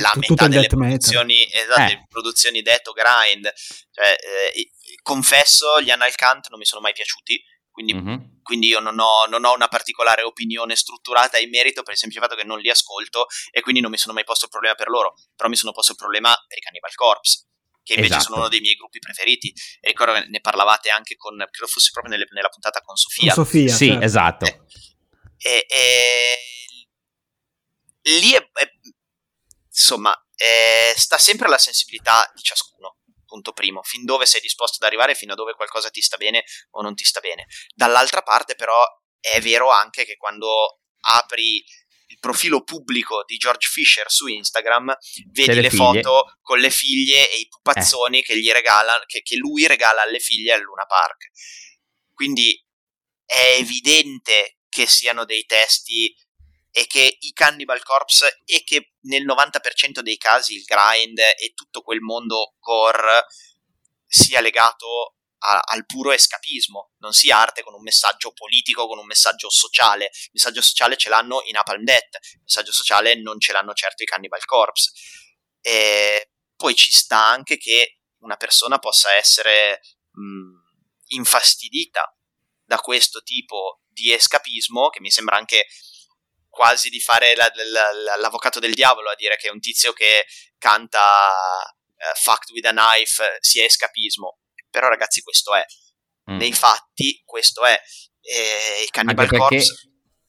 la Tutto metà delle produzioni, esatto, eh. produzioni death o grind. Cioè, eh, confesso, gli Analcant non mi sono mai piaciuti. Quindi, mm-hmm. quindi io non ho, non ho, una particolare opinione strutturata in merito per il semplice fatto che non li ascolto e quindi non mi sono mai posto il problema per loro. Però mi sono posto il problema per i Cannibal Corpse che invece esatto. sono uno dei miei gruppi preferiti. E ricordo che ne parlavate anche con, credo fosse proprio nelle, nella puntata con Sofia. Con Sofia, sì, certo. esatto. E, e, e, lì è, è insomma, sta sempre alla sensibilità di ciascuno. Punto primo, fin dove sei disposto ad arrivare, fino a dove qualcosa ti sta bene o non ti sta bene. Dall'altra parte, però, è vero anche che quando apri il profilo pubblico di George Fisher su Instagram, vedi le, le foto con le figlie e i pupazzoni eh. che, gli regala, che, che lui regala alle figlie al Luna Park. Quindi è evidente che siano dei testi e che i Cannibal Corpse e che nel 90% dei casi il grind e tutto quel mondo core sia legato a, al puro escapismo, non sia arte con un messaggio politico, con un messaggio sociale. Il messaggio sociale ce l'hanno in Napalm Death, il messaggio sociale non ce l'hanno certo i Cannibal Corpse. E poi ci sta anche che una persona possa essere mh, infastidita da questo tipo di escapismo, che mi sembra anche quasi di fare la, la, la, l'avvocato del diavolo a dire che un tizio che canta uh, fucked with a knife sia escapismo. Però ragazzi questo è. Mm. Nei fatti questo è. E i Cannibal Corpse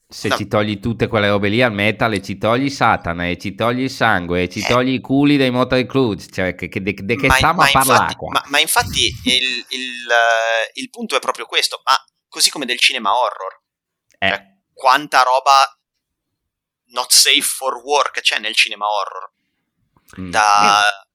se no. ci togli tutte quelle robe lì al metal e ci togli Satana e ci togli il sangue e ci eh. togli i culi dei Motor Club, cioè che, che, de, de che stiamo a parlare? Ma, ma infatti il, il, uh, il, punto è proprio questo, ma così come del cinema horror. Eh. Cioè, quanta roba not safe for work c'è nel cinema horror. Mm. Da... Eh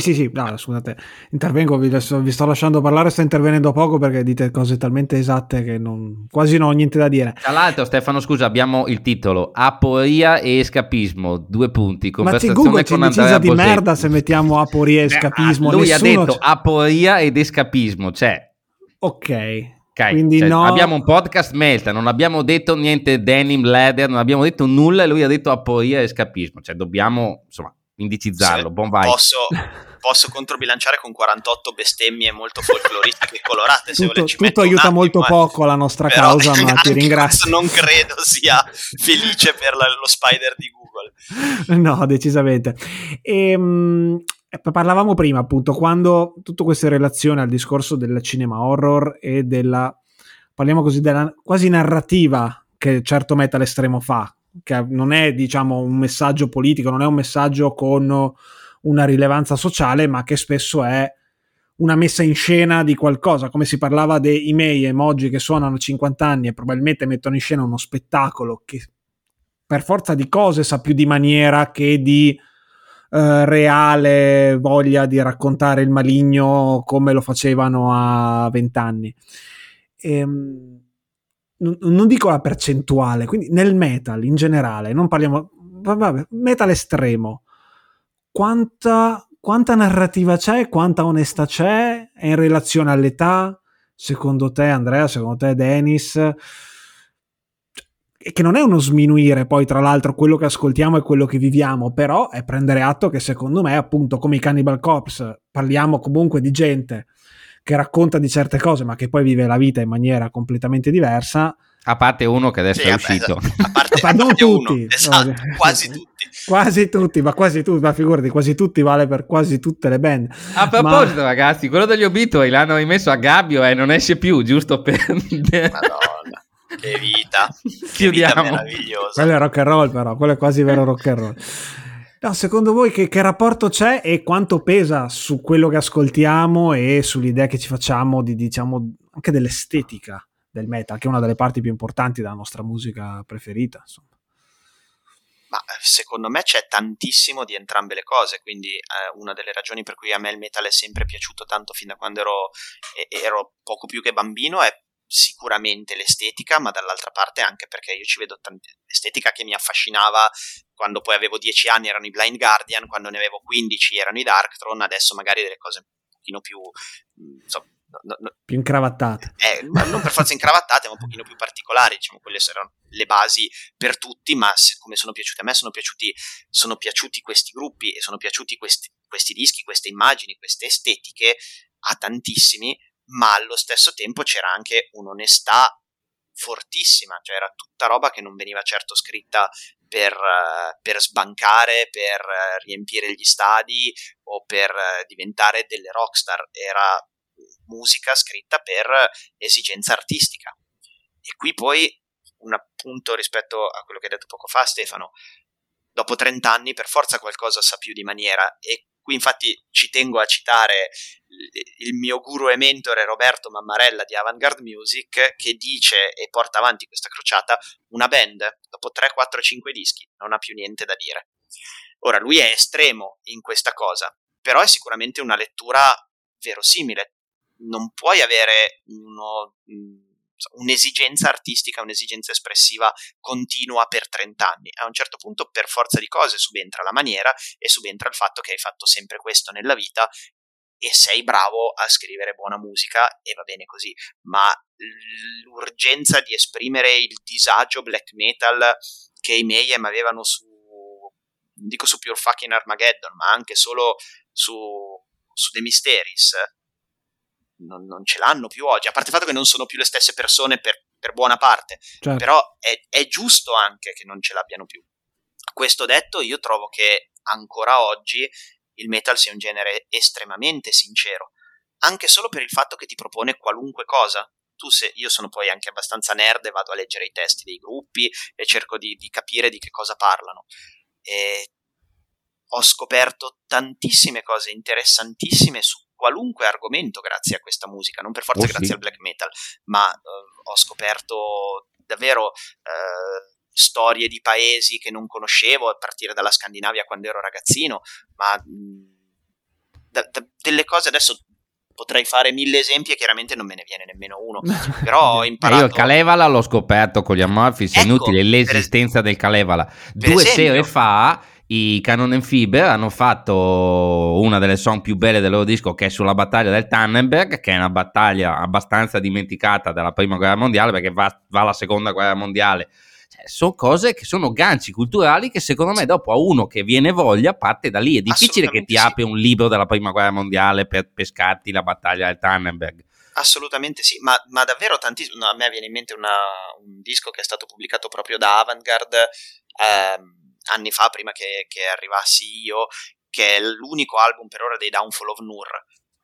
sì, sì, sì, no, scusate, intervengo, vi, adesso, vi, sto lasciando parlare, sto intervenendo poco perché dite cose talmente esatte che non, quasi non ho niente da dire. Tra l'altro, Stefano, scusa, abbiamo il titolo Aporia e escapismo, due punti, conversazione Ma Google con Andrea di merda se mettiamo aporia e escapismo. Lui Nessuno ha detto aporia ed escapismo, cioè... Ok. Okay, Quindi cioè, no... Abbiamo un podcast Melta, non abbiamo detto niente denim, leather, non abbiamo detto nulla e lui ha detto aporia e escapismo. Cioè dobbiamo, insomma, indicizzarlo. Buon vai. Posso, posso controbilanciare con 48 bestemmie molto folcloristiche e colorate. tutto, tutto aiuta attimo, molto eh. poco la nostra Però, causa, ma ti ringrazio. Non credo sia felice per la, lo spider di Google. No, decisamente. Ehm, parlavamo prima, appunto, quando tutte queste relazioni al discorso del cinema horror e della, parliamo così, della quasi narrativa che certo metal estremo fa, che non è diciamo un messaggio politico, non è un messaggio con una rilevanza sociale, ma che spesso è una messa in scena di qualcosa, come si parlava dei email emoji che suonano 50 anni e probabilmente mettono in scena uno spettacolo che per forza di cose sa più di maniera che di eh, reale voglia di raccontare il maligno come lo facevano a 20 anni. Ehm, non, dico la percentuale, quindi nel metal in generale, non parliamo, vabbè, metal estremo, quanta, quanta narrativa c'è, quanta onestà c'è in relazione all'età, secondo te Andrea, secondo te Dennis? che non è uno sminuire poi tra l'altro quello che ascoltiamo e quello che viviamo, però è prendere atto che secondo me appunto come i Cannibal Corpse parliamo comunque di gente che racconta di certe cose, ma che poi vive la vita in maniera completamente diversa. A parte uno che adesso sì, è uscito. A parte, a non tutti, uno, esatto, quasi tutti. Quasi tutti, ma quasi tutti, ma figurati, quasi tutti vale per quasi tutte le band. A proposito, ma... ragazzi, quello degli Obituary l'hanno rimesso a Gabbio e non esce più, giusto per... Madonna. Che vita, che vita meravigliosa. Quello è rock and roll, però, quello è quasi vero rock and roll. No, secondo voi che, che, rapporto c'è e quanto pesa su quello che ascoltiamo e sull'idea che ci facciamo di, diciamo, anche dell'estetica del metal, che è una delle parti più importanti della nostra musica preferita, insomma. Ma secondo me c'è tantissimo di entrambe le cose, quindi eh, una delle ragioni per cui a me il metal è sempre piaciuto tanto fin da quando ero, ero poco più che bambino è sicuramente l'estetica, ma dall'altra parte anche perché io ci vedo tante estetica che mi affascinava quando poi avevo 10 anni erano i Blind Guardian, quando ne avevo 15 erano i Darktron, adesso magari delle cose un pochino più insomma, No, no, più incravattate. Eh, non per forza incravattate, ma un pochino più particolari, diciamo, quelle erano le basi per tutti, ma se, come sono piaciute a me, sono piaciuti, sono piaciuti questi gruppi e sono piaciuti questi, questi dischi, queste immagini, queste estetiche a tantissimi, ma allo stesso tempo c'era anche un'onestà fortissima, cioè era tutta roba che non veniva certo scritta per, uh, per sbancare, per uh, riempire gli stadi o per uh, diventare delle rockstar, era musica scritta per esigenza artistica. E qui poi un appunto rispetto a quello che hai detto poco fa Stefano, dopo 30 anni per forza qualcosa sa più di maniera e Qui infatti ci tengo a citare il mio guru e mentore Roberto Mammarella di Avantgarde Music che dice e porta avanti questa crociata, una band dopo 3, 4, 5 dischi non ha più niente da dire. Ora lui è estremo in questa cosa, però è sicuramente una lettura verosimile. Non puoi avere uno un'esigenza artistica, un'esigenza espressiva continua per 30 anni. A un certo punto, per forza di cose, subentra la maniera e subentra il fatto che hai fatto sempre questo nella vita e sei bravo a scrivere buona musica e va bene così, ma l'urgenza di esprimere il disagio black metal che i Mayhem avevano su non dico su Pure Fucking Armageddon, ma anche solo su, su The Mysteries, non, non, ce l'hanno più oggi, a parte il fatto che non sono più le stesse persone per, per buona parte, certo. però è, è giusto anche che non ce l'abbiano più. Questo detto, io trovo che ancora oggi il metal sia un genere estremamente sincero, anche solo per il fatto che ti propone qualunque cosa. Tu se, io sono poi anche abbastanza nerd e vado a leggere i testi dei gruppi e cerco di, di capire di che cosa parlano. E ho scoperto tantissime cose interessantissime su qualunque argomento grazie a questa musica, non per forza oh, grazie sì. al black metal, ma uh, ho scoperto davvero uh, storie di paesi che non conoscevo a partire dalla Scandinavia quando ero ragazzino, ma da, da, delle cose adesso potrei fare mille esempi e chiaramente non me ne viene nemmeno uno. Però ho imparato. io il Kalevala l'ho scoperto con gli Amalfis, ecco, è inutile l'esistenza es- del Kalevala. Due esempio, sere fa i Canon Fiber hanno fatto una delle song più belle del loro disco che è sulla battaglia del Tannenberg, che è una battaglia abbastanza dimenticata della prima guerra mondiale perché va, va alla seconda guerra mondiale. Cioè, sono cose che sono ganci culturali che secondo me dopo a uno che viene voglia parte da lì. È difficile che ti sì. apri un libro della prima guerra mondiale per pescarti la battaglia del Tannenberg. Assolutamente sì, ma, ma davvero tantissimo. No, a me viene in mente una, un disco che è stato pubblicato proprio da Avantgarde. Ehm, anni fa, prima che, che, arrivassi io, che è l'unico album per ora dei Downfall of Nur.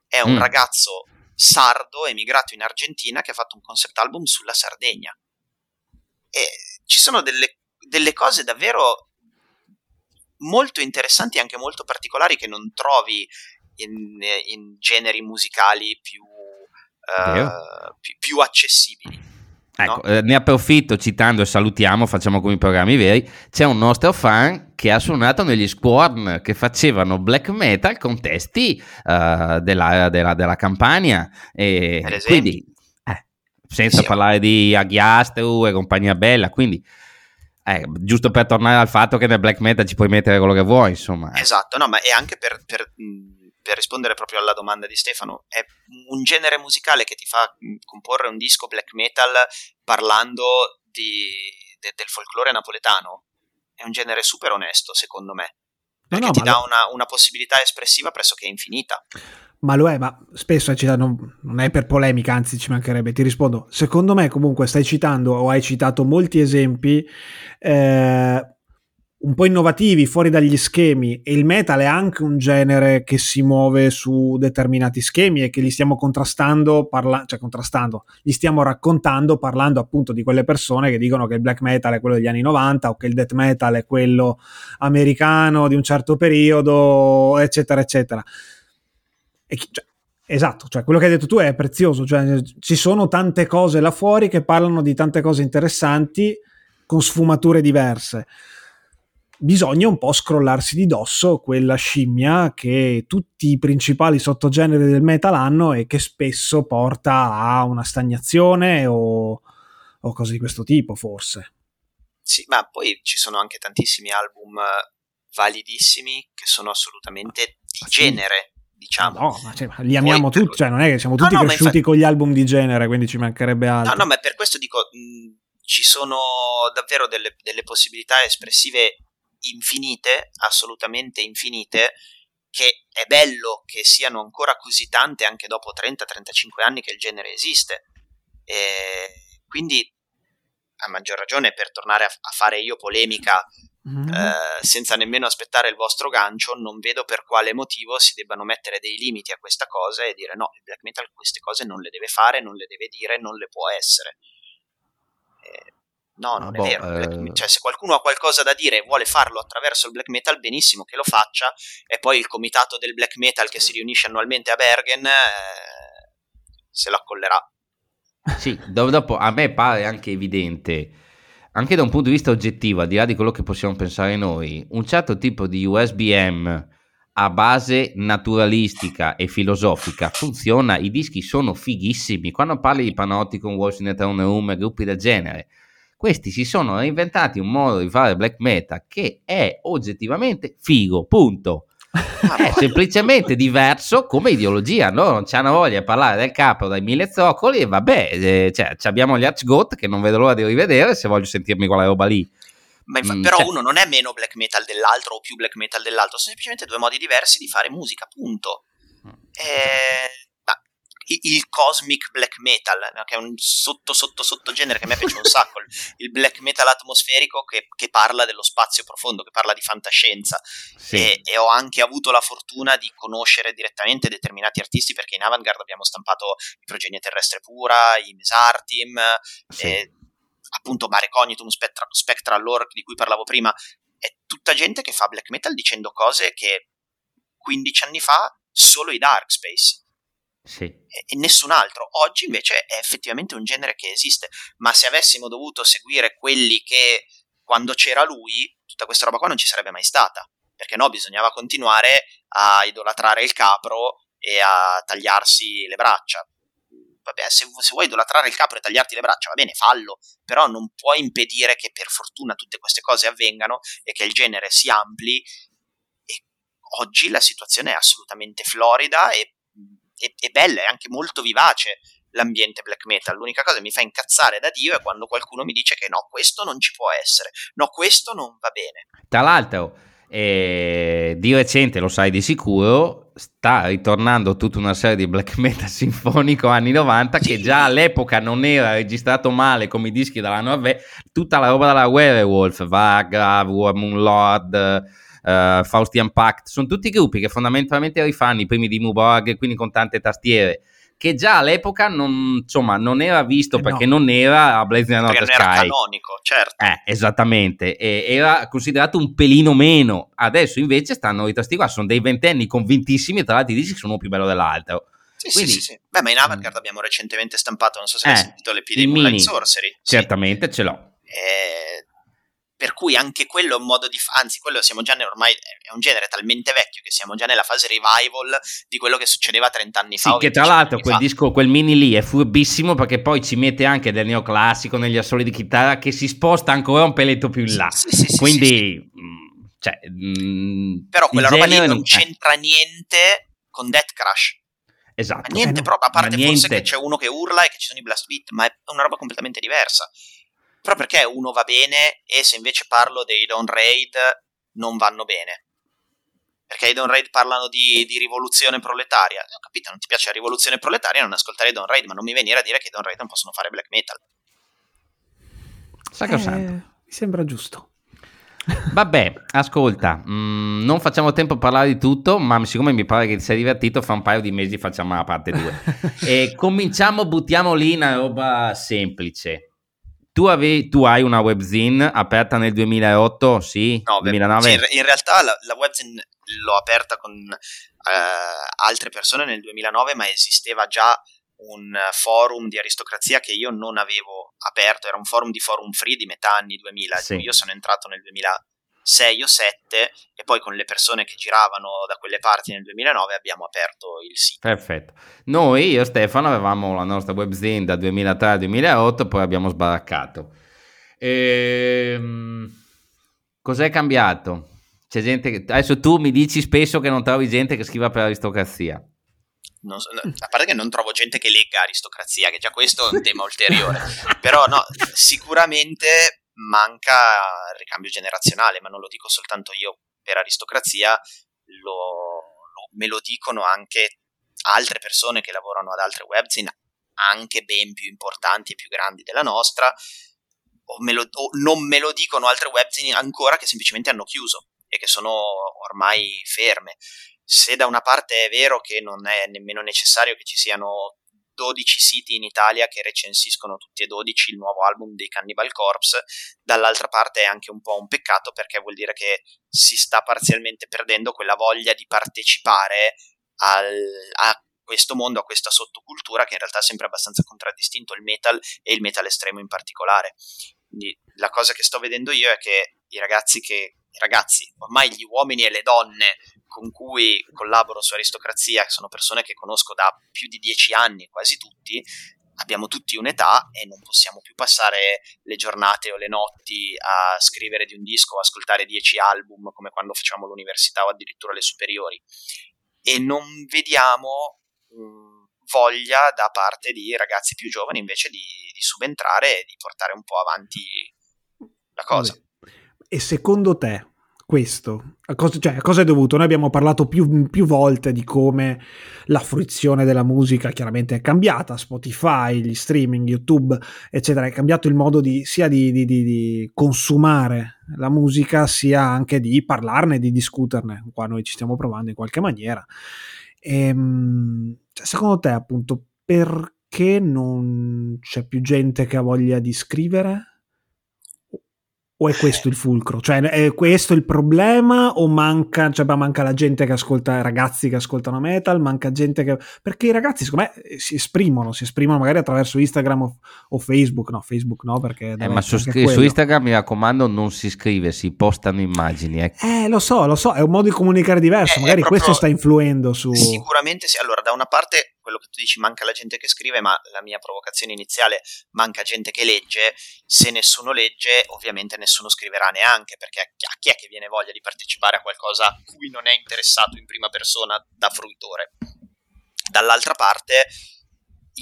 È un mm. ragazzo sardo emigrato in Argentina che ha fatto un concept album sulla Sardegna. E ci sono delle, delle cose davvero molto interessanti e anche molto particolari che non trovi in, in generi musicali più, uh, più, più accessibili. Ecco, no? eh, ne approfitto citando e salutiamo, facciamo come i programmi veri, c'è un nostro fan che ha suonato negli Squorn che facevano black metal con testi uh, della, della, della, campagna e quindi eh, senza sì, parlare di Aghiastru e compagnia bella, quindi eh, giusto per tornare al fatto che nel black metal ci puoi mettere quello che vuoi, insomma. Esatto, no, ma è anche per, per per rispondere proprio alla domanda di Stefano, è un genere musicale che ti fa mm, comporre un disco black metal parlando di, de, del folklore napoletano. È un genere super onesto, secondo me, perché no, no, ti dà lo... una, una, possibilità espressiva pressoché infinita. Ma lo è, ma spesso citato, non, non, è per polemica, anzi ci mancherebbe, ti rispondo. Secondo me comunque stai citando o hai citato molti esempi eh, un po' innovativi, fuori dagli schemi e il metal è anche un genere che si muove su determinati schemi e che li stiamo contrastando, parla- cioè contrastando, li stiamo raccontando parlando appunto di quelle persone che dicono che il black metal è quello degli anni 90 o che il death metal è quello americano di un certo periodo, eccetera, eccetera. E, cioè, esatto, cioè quello che hai detto tu è prezioso, cioè ci sono tante cose là fuori che parlano di tante cose interessanti con sfumature diverse bisogna un po' scrollarsi di dosso quella scimmia che tutti i principali sottogeneri del metal hanno e che spesso porta a una stagnazione o, o cose di questo tipo, forse. Sì, ma poi ci sono anche tantissimi album validissimi che sono assolutamente di genere. Diciamo. No, ma cioè, li amiamo tutti, cioè non è che siamo tutti no, no, cresciuti infatti... con gli album di genere, quindi ci mancherebbe altro. No, no, ma per questo dico, mh, ci sono davvero delle, delle possibilità espressive infinite, assolutamente infinite, che è bello che siano ancora così tante anche dopo 30-35 anni che il genere esiste. E quindi, a maggior ragione, per tornare a, a fare io polemica mm-hmm. eh, senza nemmeno aspettare il vostro gancio, non vedo per quale motivo si debbano mettere dei limiti a questa cosa e dire no, il black metal queste cose non le deve fare, non le deve dire, non le può essere. Eh, No, non boh, è vero. Eh... Cioè, se qualcuno ha qualcosa da dire e vuole farlo attraverso il black metal, benissimo che lo faccia. E poi il comitato del black metal che si riunisce annualmente a Bergen eh, se lo accollerà. Sì, dopo a me pare anche evidente, anche da un punto di vista oggettivo, al di là di quello che possiamo pensare noi, un certo tipo di USBM a base naturalistica e filosofica funziona, i dischi sono fighissimi. Quando parli di Panopticon, Wolves in Eternum Room e gruppi del genere, questi si sono inventati un modo di fare black metal che è oggettivamente figo, punto. è semplicemente diverso come ideologia, no? non c'hanno voglia di parlare del capo dai mille zoccoli e vabbè, eh, cioè, abbiamo gli Archgoat che non vedo l'ora di rivedere se voglio sentirmi quella roba lì. Ma infa- mm, però cioè... uno non è meno black metal dell'altro o più black metal dell'altro, sono semplicemente due modi diversi di fare musica, punto. Mm. E... il cosmic black metal, che è un sotto sotto sotto genere che a me piace un sacco, il black metal atmosferico che, che parla dello spazio profondo, che parla di fantascienza sì. e, e, ho anche avuto la fortuna di conoscere direttamente determinati artisti perché in Avantgarde abbiamo stampato i Progenie Terrestre Pura, i Mesartim, sì. e, appunto Mare Cognitum, Spectra, Spectral Lore di cui parlavo prima, è tutta gente che fa black metal dicendo cose che 15 anni fa solo i Dark Space sì. e, nessun altro. Oggi invece è effettivamente un genere che esiste, ma se avessimo dovuto seguire quelli che quando c'era lui, tutta questa roba qua non ci sarebbe mai stata, perché no, bisognava continuare a idolatrare il capro e a tagliarsi le braccia. Vabbè, se, se vuoi idolatrare il capro e tagliarti le braccia, va bene, fallo, però non puoi impedire che per fortuna tutte queste cose avvengano e che il genere si ampli oggi la situazione è assolutamente florida e è, è bella, è anche molto vivace l'ambiente black metal. L'unica cosa che mi fa incazzare da Dio è quando qualcuno mi dice che no, questo non ci può essere, no, questo non va bene. Tra l'altro, eh, di recente, lo sai di sicuro, sta ritornando tutta una serie di black metal sinfonico anni 90 sì. che già all'epoca non era registrato male come i dischi della Norvegia, tutta la roba della Werewolf, Vagra, War Moon Lord uh, Faustian Pact, sono tutti gruppi che fondamentalmente rifanno i primi di Muborg, quindi con tante tastiere che già all'epoca non, insomma, non era visto eh perché no. non era a Blazing Not Sky. Era canonico, certo. Eh, esattamente, e era considerato un pelino meno. Adesso invece stanno i tasti qua, sono dei ventenni convintissimi e tra l'altro dici che sono uno più bello dell'altro. Sì, Quindi, sì, sì, sì. Beh, ma in Avantgarde mm. abbiamo recentemente stampato, non so se eh, hai sentito l'epidemia di Sorcery. Certamente sì. ce l'ho. Eh, per cui anche quello è un modo di fare, anzi quello siamo già ormai è un genere talmente vecchio che siamo già nella fase revival di quello che succedeva 30 anni fa. Sì, che tra l'altro quel fa. disco, quel mini lì è furbissimo perché poi ci mette anche del neoclassico negli assoli di chitarra che si sposta ancora un peletto più in là. Sì, sì, Quindi... Mm, cioè, mh, mm, Però quella roba lì non c'entra niente con Death Crash. Esatto. Ma niente, eh, proprio, a parte forse che c'è uno che urla e che ci sono i blast beat, ma è una roba completamente diversa. Però perché uno va bene e se invece parlo dei Dawn Raid non vanno bene? Perché i Dawn Raid parlano di, di, rivoluzione proletaria. Ho capito, non ti piace la rivoluzione proletaria, non ascoltare i Dawn Raid, ma non mi venire a dire che i Dawn Raid non possono fare black metal. Sacrosanto. Eh, mi sembra giusto. Vabbè, ascolta, mh, mm, non facciamo tempo a parlare di tutto, ma siccome mi pare che ti sei divertito, fra un paio di mesi facciamo la parte 2. e cominciamo, buttiamo lì una roba semplice. Tu, avevi, tu, hai una webzine aperta nel 2008, sì? No, 2009? Sì, in realtà la, la webzine l'ho aperta con eh, altre persone nel 2009, ma esisteva già un forum di aristocrazia che io non avevo aperto, era un forum di forum free di metà anni 2000, sì. io sono entrato nel 2000 6 o 7 e poi con le persone che giravano da quelle parti nel 2009 abbiamo aperto il sito. Perfetto. Noi, io e Stefano, avevamo la nostra webzine da 2003 al 2008, poi abbiamo sbaraccato. Ehm... Cos'è cambiato? C'è gente che... Adesso tu mi dici spesso che non trovi gente che scriva per aristocrazia. Non, a parte che non trovo gente che legga aristocrazia, che già questo è un tema ulteriore. Però no, sicuramente manca il ricambio generazionale, ma non lo dico soltanto io per aristocrazia, lo, lo, me lo dicono anche altre persone che lavorano ad altre webzine, anche ben più importanti e più grandi della nostra, o, me lo, o non me lo dicono altre webzine ancora che semplicemente hanno chiuso e che sono ormai ferme. Se da una parte è vero che non è nemmeno necessario che ci siano 12 siti in Italia che recensiscono tutti e 12 il nuovo album dei Cannibal Corpse, dall'altra parte è anche un po' un peccato perché vuol dire che si sta parzialmente perdendo quella voglia di partecipare al, a questo mondo, a questa sottocultura che in realtà è sempre abbastanza contraddistinto il metal e il metal estremo in particolare. Quindi la cosa che sto vedendo io è che i ragazzi che i ragazzi, ormai gli uomini e le donne con cui collaboro su Aristocrazia, che sono persone che conosco da più di dieci anni, quasi tutti, abbiamo tutti un'età e non possiamo più passare le giornate o le notti a scrivere di un disco o ascoltare dieci album come quando facciamo l'università o addirittura le superiori. E non vediamo mm, voglia da parte di ragazzi più giovani invece di, di subentrare e di portare un po' avanti la cosa. E secondo te questo? A cosa, cioè, a cosa è dovuto? Noi abbiamo parlato più, più, volte di come la fruizione della musica chiaramente è cambiata, Spotify, gli streaming, YouTube, eccetera, è cambiato il modo di, sia di, di, di consumare la musica, sia anche di parlarne, di discuterne. Qua noi ci stiamo provando in qualche maniera. E, ehm, cioè, secondo te, appunto, perché non c'è più gente che ha voglia di scrivere? O è questo il fulcro? Cioè, è questo il problema? O manca, cioè, manca la gente che ascolta, ragazzi che ascoltano metal? Manca gente che. Perché i ragazzi, secondo me, si esprimono, si esprimono magari attraverso Instagram o, o Facebook. No, Facebook no, perché. Eh, ma su, su, Instagram, mi raccomando, non si scrive, si postano immagini. Eh. eh, lo so, lo so, è un modo di comunicare diverso. Eh, magari questo sta influendo su. Sicuramente sì. Allora, da una parte quello che tu dici manca la gente che scrive, ma la mia provocazione iniziale manca gente che legge, se nessuno legge ovviamente nessuno scriverà neanche, perché a chi è che viene voglia di partecipare a qualcosa a cui non è interessato in prima persona da fruitore? Dall'altra parte,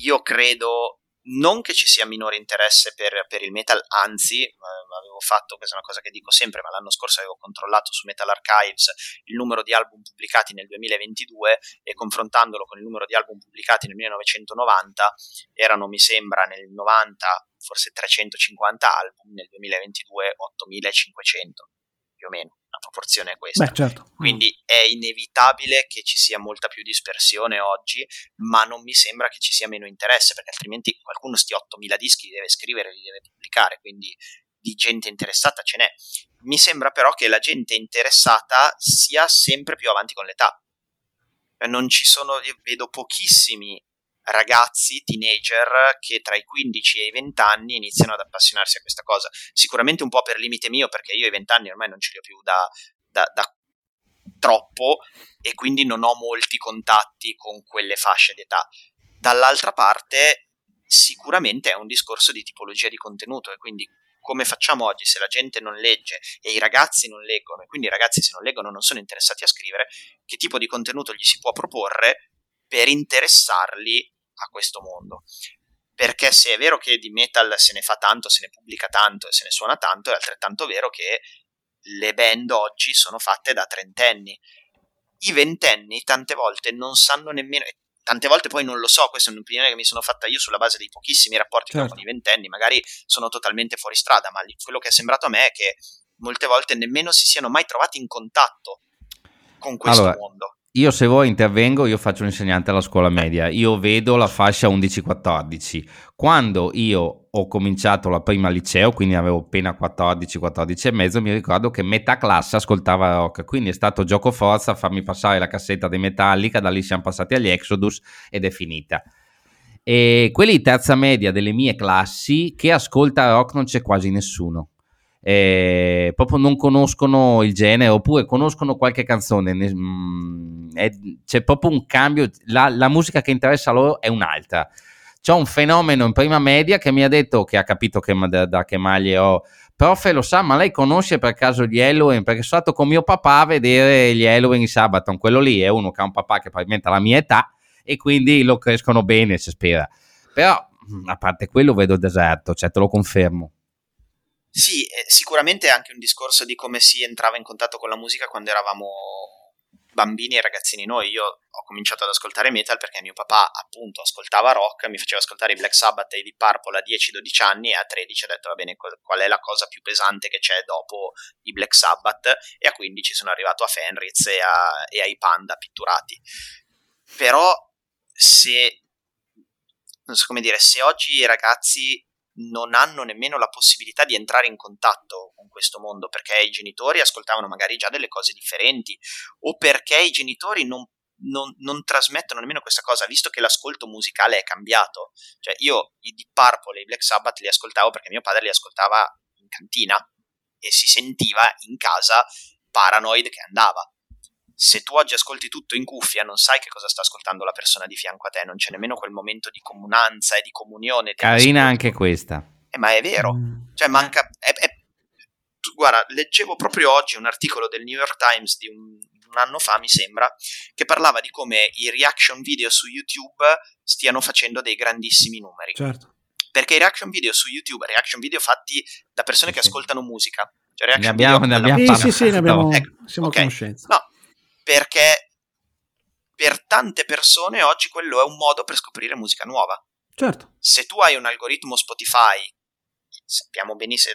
io credo non che ci sia minore interesse per, per il metal, anzi, eh, avevo fatto, questa è una cosa che dico sempre, ma l'anno scorso avevo controllato su Metal Archives il numero di album pubblicati nel 2022 e confrontandolo con il numero di album pubblicati nel 1990 erano, mi sembra, nel 90 forse 350 album, nel 2022 8500 più o meno la proporzione è questa. Beh, certo. Quindi è inevitabile che ci sia molta più dispersione oggi, ma non mi sembra che ci sia meno interesse, perché altrimenti qualcuno sti 8000 dischi li deve scrivere, li deve pubblicare, quindi di gente interessata ce n'è. Mi sembra però che la gente interessata sia sempre più avanti con l'età. Non ci sono, vedo pochissimi ragazzi, teenager che tra i 15 e i 20 anni iniziano ad appassionarsi a questa cosa. Sicuramente un po' per limite mio, perché io i 20 anni ormai non ce li ho più da, da, da troppo e quindi non ho molti contatti con quelle fasce d'età. Dall'altra parte, sicuramente è un discorso di tipologia di contenuto e quindi come facciamo oggi se la gente non legge e i ragazzi non leggono e quindi i ragazzi se non leggono non sono interessati a scrivere, che tipo di contenuto gli si può proporre per interessarli a questo mondo. Perché se è vero che di metal se ne fa tanto, se ne pubblica tanto e se ne suona tanto, è altrettanto vero che le band oggi sono fatte da trentenni. I ventenni tante volte non sanno nemmeno, tante volte poi non lo so, questa è un'opinione che mi sono fatta io sulla base dei pochissimi rapporti certo. con i ventenni, magari sono totalmente fuori strada, ma quello che è sembrato a me è che molte volte nemmeno si siano mai trovati in contatto con questo allora, mondo. Io se vuoi intervengo, io faccio un insegnante alla scuola media, io vedo la fascia 11-14. Quando io ho cominciato la prima liceo, quindi avevo appena 14, 14 e mezzo, mi ricordo che metà classe ascoltava rock, quindi è stato gioco forza farmi passare la cassetta di Metallica, da lì siamo passati agli Exodus ed è finita. E quelli di terza media delle mie classi che ascolta rock non c'è quasi nessuno eh, proprio non conoscono il genere oppure conoscono qualche canzone. Mm, è, c'è proprio un cambio, la, la, musica che interessa loro è un'altra. C'è un fenomeno in prima media che mi ha detto che ha capito che, da, da che maglie ho. Profe, lo sa, ma lei conosce per caso gli Halloween? Perché sono stato con mio papà a vedere gli Halloween in Sabaton. Quello lì è uno che ha un papà che probabilmente ha la mia età e quindi lo crescono bene, si spera. Però, a parte quello, vedo deserto, cioè te lo confermo. Sì, eh, sicuramente è anche un discorso di come si entrava in contatto con la musica quando eravamo bambini e ragazzini noi. Io ho cominciato ad ascoltare metal perché mio papà appunto ascoltava rock, mi faceva ascoltare i Black Sabbath e i Deep Purple a 10-12 anni e a 13 ho detto va bene qual è la cosa più pesante che c'è dopo i Black Sabbath e a 15 sono arrivato a Fenriz e, a, e ai Panda pitturati. Però se non so come dire, se oggi i ragazzi non hanno nemmeno la possibilità di entrare in contatto con questo mondo perché i genitori ascoltavano magari già delle cose differenti o perché i genitori non, non, non trasmettono nemmeno questa cosa visto che l'ascolto musicale è cambiato. Cioè io i Deep Purple e i Black Sabbath li ascoltavo perché mio padre li ascoltava in cantina e si sentiva in casa Paranoid che andava se tu oggi ascolti tutto in cuffia non sai che cosa sta ascoltando la persona di fianco a te, non c'è nemmeno quel momento di comunanza e di comunione. Carina anche questa. Eh, ma è vero, mm. cioè manca... È, è, guarda, leggevo proprio oggi un articolo del New York Times di un, un anno fa, mi sembra, che parlava di come i reaction video su YouTube stiano facendo dei grandissimi numeri. Certo. Perché i reaction video su YouTube, reaction video fatti da persone che ascoltano musica, Cioè, ne abbiamo, ne abbiamo sì, sì, sì, ne abbiamo, ecco, siamo okay. a conoscenza. No, perché per tante persone oggi quello è un modo per scoprire musica nuova. Certo. Se tu hai un algoritmo Spotify, sappiamo benissimo,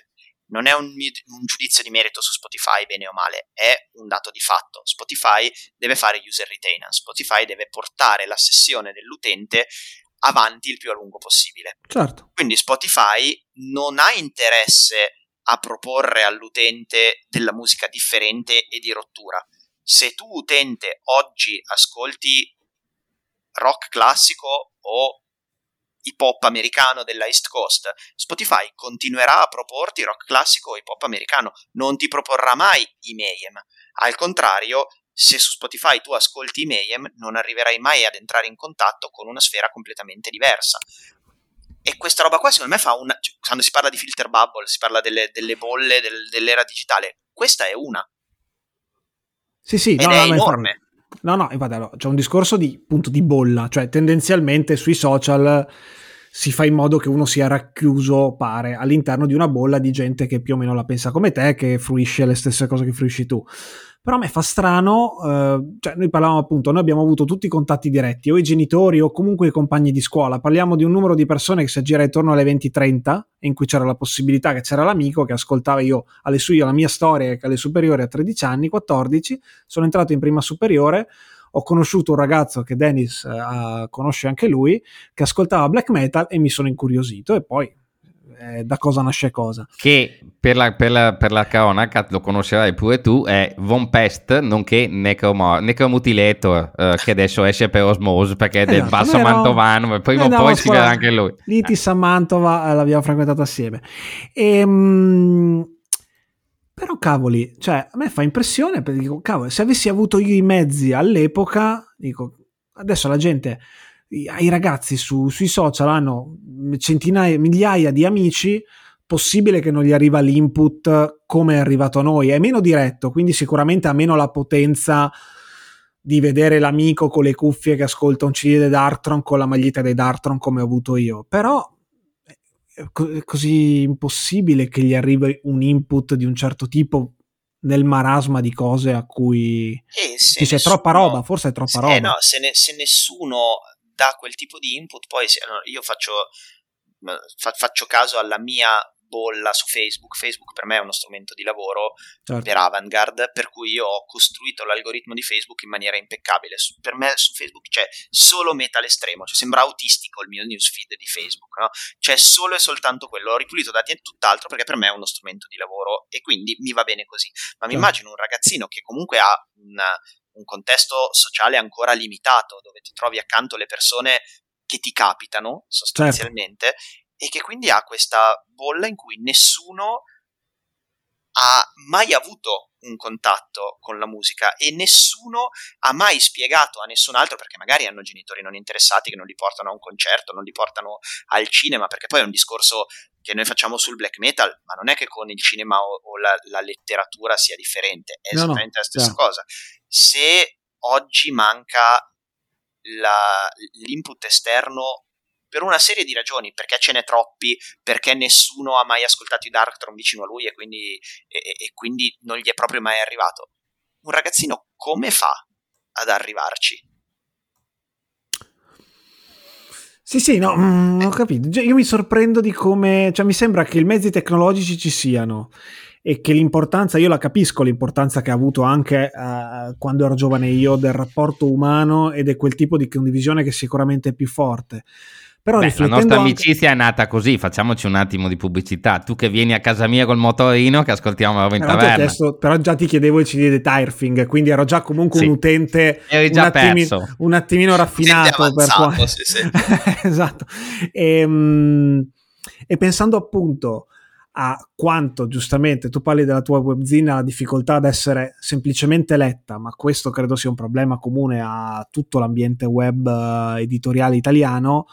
non è un, un, giudizio di merito su Spotify, bene o male, è un dato di fatto. Spotify deve fare user retainment, Spotify deve portare la sessione dell'utente avanti il più a lungo possibile. Certo. Quindi Spotify non ha interesse a proporre all'utente della musica differente e di rottura. Se tu utente oggi ascolti rock classico o hip hop americano della East Coast, Spotify continuerà a proporti rock classico o hip hop americano, non ti proporrà mai i Mayhem. Al contrario, se su Spotify tu ascolti i Mayhem, non arriverai mai ad entrare in contatto con una sfera completamente diversa. E questa roba qua secondo me fa una... Cioè, quando si parla di filter bubble, si parla delle, delle bolle del, dell'era digitale, questa è una. Sì, sì, Ed no, è no, enorme. No, no, infatti allora, c'è un discorso di, appunto, di bolla, cioè tendenzialmente sui social si fa in modo che uno sia racchiuso, pare, all'interno di una bolla di gente che più o meno la pensa come te, che fruisce le stesse cose che fruisci tu. Però a me fa strano, eh, cioè noi parlavamo appunto, noi abbiamo avuto tutti i contatti diretti, o i genitori o comunque i compagni di scuola, parliamo di un numero di persone che si aggira intorno alle 20-30, in cui c'era la possibilità che c'era l'amico che ascoltava io alle sue, la mia storia che alle superiori a 13 anni, 14, sono entrato in prima superiore, ho conosciuto un ragazzo che Dennis eh, conosce anche lui, che ascoltava black metal e mi sono incuriosito e poi eh, da cosa nasce cosa. Che per la, per la, per la cronaca, lo conoscerai pure tu, è Von Pest, nonché Necromo, Necromutilator, eh, che adesso esce per Osmose perché è del esatto, basso Mantovano, ma prima o poi si vedrà anche lui. Litis a Mantova eh, l'abbiamo frequentato assieme. E, ehm, però cavoli, cioè a me fa impressione perché dico, cavolo, se avessi avuto io i mezzi all'epoca, dico, adesso la gente, i ragazzi su, sui social hanno centinaia, migliaia di amici, possibile che non gli arriva l'input come è arrivato a noi, è meno diretto, quindi sicuramente ha meno la potenza di vedere l'amico con le cuffie che ascolta un CD dei Dartron con la maglietta dei Dartron come ho avuto io, però è così impossibile che gli arrivi un input di un certo tipo nel marasma di cose a cui eh, c'è troppa roba, forse è troppa se, roba. Eh no, se, ne, se, nessuno dà quel tipo di input, poi se, io faccio, fa, faccio caso alla mia bolla su Facebook. Facebook per me è uno strumento di lavoro certo. per Avantgarde, per cui io ho costruito l'algoritmo di Facebook in maniera impeccabile. Per me su Facebook c'è solo metal estremo, cioè sembra autistico il mio newsfeed di Facebook, no? C'è solo e soltanto quello. Ho ripulito da tutt'altro perché per me è uno strumento di lavoro e quindi mi va bene così. Ma mi certo. immagino un ragazzino che comunque ha una, un contesto sociale ancora limitato, dove ti trovi accanto le persone che ti capitano sostanzialmente certo e che quindi ha questa bolla in cui nessuno ha mai avuto un contatto con la musica e nessuno ha mai spiegato a nessun altro perché magari hanno genitori non interessati che non li portano a un concerto, non li portano al cinema, perché poi è un discorso che noi facciamo sul black metal, ma non è che con il cinema o, o la, la, letteratura sia differente, è esattamente no, la stessa no. cosa. Se oggi manca la, l'input esterno per una serie di ragioni, perché ce n'è troppi, perché nessuno ha mai ascoltato i Darktron vicino a lui e quindi, e, e quindi non gli è proprio mai arrivato. Un ragazzino come fa ad arrivarci? Sì, sì, no, mm, ho capito. Io mi sorprendo di come, cioè mi sembra che i mezzi tecnologici ci siano e che l'importanza, io la capisco, l'importanza che ha avuto anche uh, quando ero giovane io del rapporto umano ed è quel tipo di condivisione che sicuramente è più forte. Però Beh, la nostra amicizia anche... è nata così, facciamoci un attimo di pubblicità. Tu che vieni a casa mia col motorino che ascoltiamo la in taverna. Chiesto, però già ti chiedevo il CD di Tirefing, quindi ero già comunque sì. un utente un, attimi, un, attimino raffinato. Per qua... sì, sì. esatto. E, ehm, e pensando appunto a quanto giustamente tu parli della tua webzine la difficoltà ad essere semplicemente letta, ma questo credo sia un problema comune a tutto l'ambiente web uh, editoriale italiano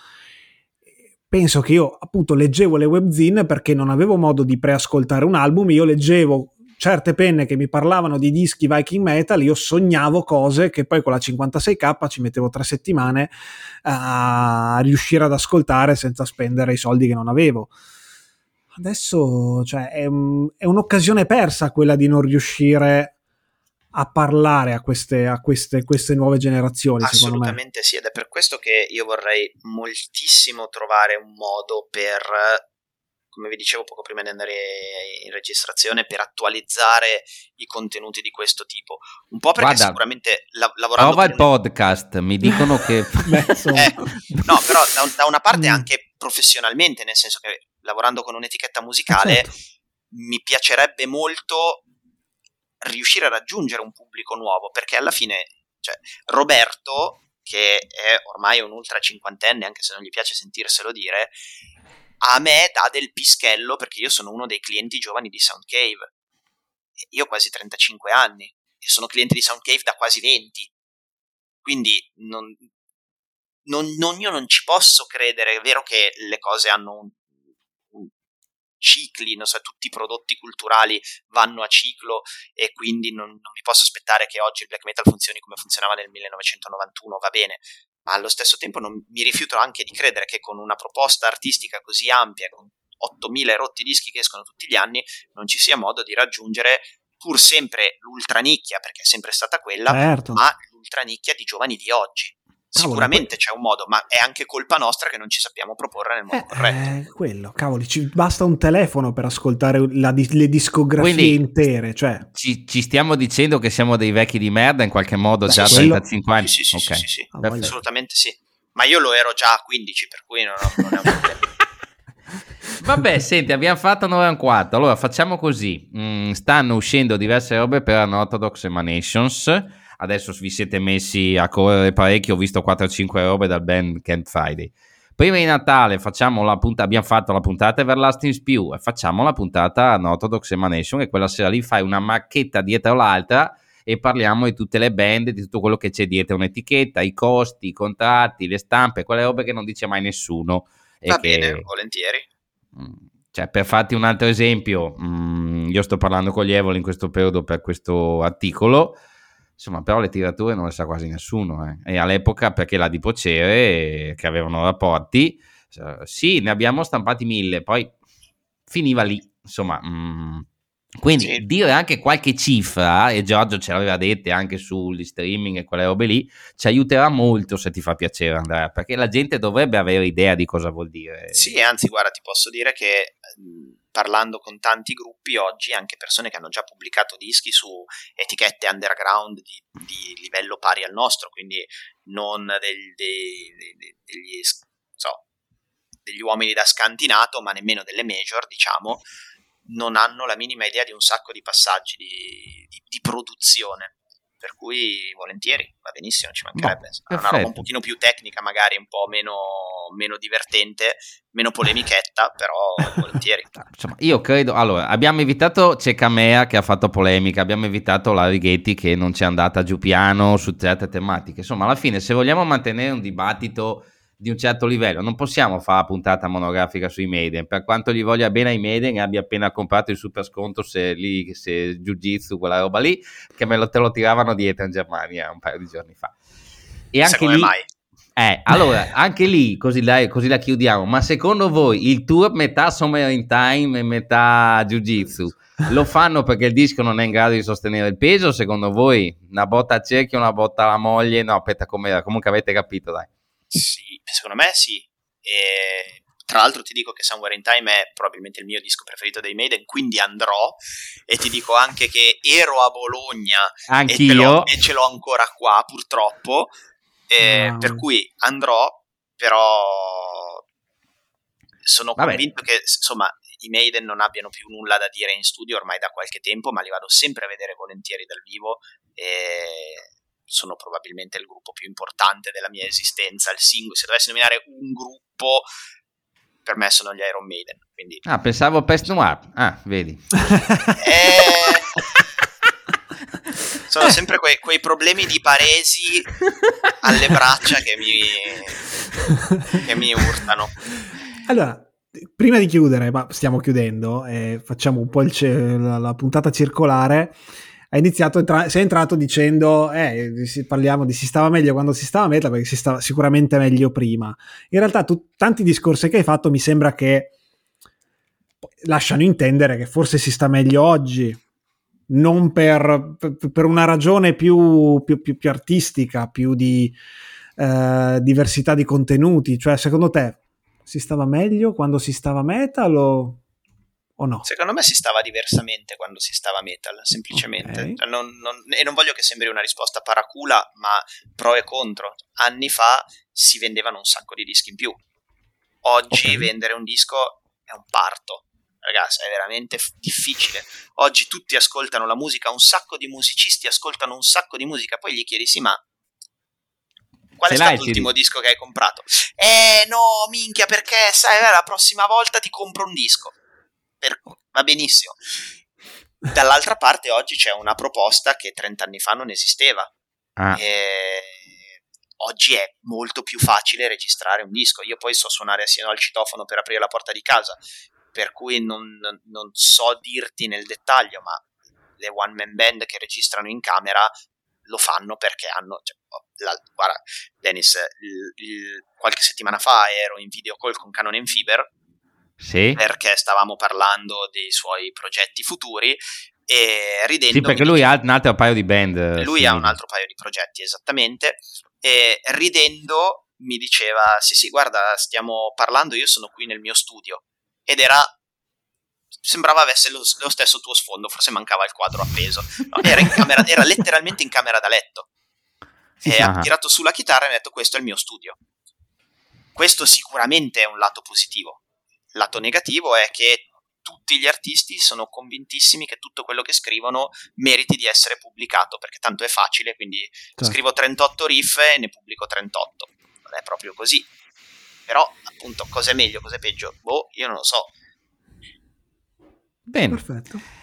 penso che io appunto leggevo le webzine perché non avevo modo di preascoltare un album, io leggevo certe penne che mi parlavano di dischi Viking Metal, io sognavo cose che poi con la 56k ci mettevo tre settimane a riuscire ad ascoltare senza spendere i soldi che non avevo. Adesso cioè, è, è, un'occasione persa quella di non riuscire a parlare a queste, a queste, queste nuove generazioni. Assolutamente sì, ed è per questo che io vorrei moltissimo trovare un modo per come vi dicevo poco prima di andare in registrazione, per attualizzare i contenuti di questo tipo. Un po' perché Guarda, sicuramente la- lavorando... Prova il podcast, mi dicono che... Beh, eh, no, però da, da, una parte mm. anche professionalmente, nel senso che lavorando con un'etichetta musicale certo. mi piacerebbe molto riuscire a raggiungere un pubblico nuovo, perché alla fine, cioè, Roberto, che è ormai un ultra cinquantenne, anche se non gli piace sentirselo dire, a me dà del pischello perché io sono uno dei clienti giovani di Soundcave. Io ho quasi 35 anni e sono cliente di Soundcave da quasi 20. Quindi non, non, non, io non ci posso credere. È vero che le cose hanno un, cicli, non so, tutti i prodotti culturali vanno a ciclo e quindi non, non mi posso aspettare che oggi il black metal funzioni come funzionava nel 1991, va bene, ma allo stesso tempo non, mi rifiuto anche di credere che con una proposta artistica così ampia, con 8000 rotti dischi che escono tutti gli anni, non ci sia modo di raggiungere pur sempre l'ultranicchia, perché è sempre stata quella, certo. ma l'ultranicchia di giovani di oggi. Sicuramente c'è un modo, ma è anche colpa nostra che non ci sappiamo proporre nel modo eh, corretto. Eh, quello, cavoli, ci basta un telefono per ascoltare la, le discografie Quindi, intere. Cioè. Ci, ci, stiamo dicendo che siamo dei vecchi di merda in qualche modo Beh, già a 35 anni? Sì, sì, okay. sì, sì, sì. assolutamente sì. Ma io lo ero già a 15, per cui non, ho, non è un problema. Vabbè, senti, abbiamo fatto 94. Allora facciamo così: mm, stanno uscendo diverse robe per Unorthodox Emanations adesso vi siete messi a correre parecchio, ho visto 4-5 robe dal band Camp Friday. Prima di Natale facciamo la puntata, abbiamo fatto la puntata Everlasting Spew e facciamo la puntata Unorthodox Emanation e quella sera lì fai una macchetta dietro l'altra e parliamo di tutte le band, di tutto quello che c'è dietro un'etichetta, i costi, i contratti, le stampe, quelle robe che non dice mai nessuno. Va che... bene, volentieri. Mm, cioè, per farti un altro esempio, mm, io sto parlando con gli Evoli in questo periodo per questo articolo insomma, però le tirature non le sa quasi nessuno. Eh. E all'epoca, perché la di Pocere, che avevano rapporti, sì, ne abbiamo stampati mille, poi finiva lì, insomma. Mm. Quindi sì. dire anche qualche cifra, e Giorgio ce l'aveva dette anche sugli streaming e quelle robe lì, ci aiuterà molto se ti fa piacere Andrea, perché la gente dovrebbe avere idea di cosa vuol dire. Sì, anzi, guarda, ti posso dire che mm, parlando con tanti gruppi oggi, anche persone che hanno già pubblicato dischi su etichette underground di, di livello pari al nostro, quindi non del, dei, dei, degli, so, degli uomini da scantinato, ma nemmeno delle major, diciamo, non hanno la minima idea di un sacco di passaggi di, di, di produzione per cui volentieri, va benissimo, ci mancherebbe. No, una roba un pochino più tecnica, magari un po' meno, meno divertente, meno polemichetta, però volentieri. Insomma, io credo, allora, abbiamo evitato Cecamea che ha fatto polemica, abbiamo evitato la Righetti che non ci è andata giù piano su certe tematiche, insomma, alla fine se vogliamo mantenere un dibattito di un certo livello. Non possiamo fare la puntata monografica sui Maiden, per quanto gli voglia bene ai Maiden abbia appena comprato il super sconto se, lì, se Jiu-Jitsu, quella roba lì, che me lo, te lo tiravano dietro in Germania un paio di giorni fa. E anche lì, mai. Eh, allora, anche lì, così la, così la, chiudiamo, ma secondo voi il tour metà Summer in Time e metà Jiu-Jitsu lo fanno perché il disco non è in grado di sostenere il peso? Secondo voi una botta a cerchio, una botta alla moglie? No, aspetta, com'era? Comunque avete capito, dai. Sì, secondo me sì. E tra l'altro ti dico che Somewhere in Time è probabilmente il mio disco preferito dei Maiden, quindi andrò. E ti dico anche che ero a Bologna e ce, e ce, l'ho, ancora qua purtroppo, e, per cui andrò, però sono Vabbè. convinto che insomma i Maiden non abbiano più nulla da dire in studio ormai da qualche tempo, ma li vado sempre a vedere volentieri dal vivo. E sono probabilmente il gruppo più importante della mia esistenza, il singolo, se dovessi nominare un gruppo per me sono gli Iron Maiden. Quindi... Ah, pensavo Pest Noir. Ah, vedi. Eh... sono sempre quei, quei, problemi di paresi alle braccia che mi, che mi urtano. Allora, prima di chiudere, ma stiamo chiudendo, eh, facciamo un po' il, la, la puntata circolare ha iniziato, entra- sei entrato dicendo, eh, parliamo di si stava meglio quando si stava meglio, perché si stava sicuramente meglio prima. In realtà tu, tanti discorsi che hai fatto mi sembra che lasciano intendere che forse si sta meglio oggi, non per, per una ragione più, più, più, più artistica, più di eh, diversità di contenuti. Cioè, secondo te si stava meglio quando si stava metal o, o no? Secondo me si stava diversamente quando si stava metal, semplicemente. Okay. Non, non, e non voglio che sembri una risposta paracula, ma pro e contro. Anni fa si vendevano un sacco di dischi in più. Oggi okay. vendere un disco è un parto ragazzi, è veramente f- difficile. Oggi tutti ascoltano la musica, un sacco di musicisti ascoltano un sacco di musica, poi gli chiedi sì, ma qual è stato l'ultimo disco che hai comprato? Eh no, minchia, perché sai, la prossima volta ti compro un disco. Per... Va benissimo. Dall'altra parte oggi c'è una proposta che 30 anni fa non esisteva. Ah. Oggi è molto più facile registrare un disco. Io poi so suonare assieme al citofono per aprire la porta di casa per cui non, non so dirti nel dettaglio, ma le one man band che registrano in camera lo fanno perché hanno. Cioè, oh, la, guarda, Dennis, il, il, qualche settimana fa ero in video call con Canon Enfiber sì. perché stavamo parlando dei suoi progetti futuri e ridendo. Sì, perché lui ha un altro paio di band. Lui sì. ha un altro paio di progetti, esattamente. E ridendo mi diceva: Sì, sì, guarda, stiamo parlando. Io sono qui nel mio studio ed era sembrava avesse lo, lo, stesso tuo sfondo, forse mancava il quadro appeso. No, era, camera, era, letteralmente in camera da letto. Sì, e ha tirato su la chitarra e ha detto questo è il mio studio. Questo sicuramente è un lato positivo. Lato negativo è che tutti gli artisti sono convintissimi che tutto quello che scrivono meriti di essere pubblicato, perché tanto è facile, quindi certo. scrivo 38 riff e ne pubblico 38. Non è proprio così. Però, appunto, cosa è meglio, cosa è peggio? Boh, io non lo so. Bene. Perfetto.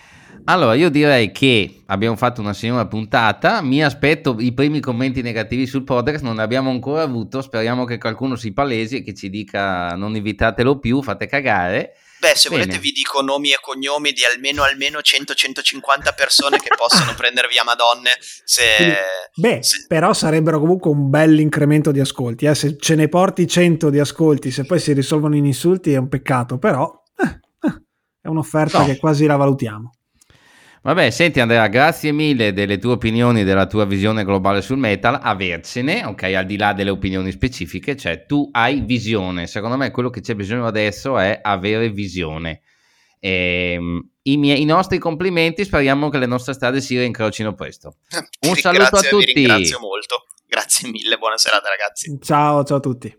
Allora, io direi che abbiamo fatto una signora puntata. Mi aspetto i primi commenti negativi sul podcast, non ne abbiamo ancora avuto. Speriamo che qualcuno si palesi e che ci dica non invitatelo più, fate cagare. Beh, se Bene. volete vi dico nomi e cognomi di almeno, almeno 100-150 persone che possono prendere via Madonne. Se, Beh, se... però sarebbero comunque un bel incremento di ascolti. Eh? Se ce ne porti 100 di ascolti, se poi si risolvono in insulti è un peccato, però eh, eh, è un'offerta no. che quasi la valutiamo. Vabbè, senti Andrea, grazie mille delle tue opinioni, della tua visione globale sul metal, avercene, ok, al di là delle opinioni specifiche, cioè tu hai visione, secondo me quello che c'è bisogno adesso è avere visione. E, ehm, i, miei, I nostri complimenti, speriamo che le nostre strade si reincrocino presto. Un saluto a tutti. Vi ringrazio molto, grazie mille, buona serata ragazzi. Ciao, ciao a tutti.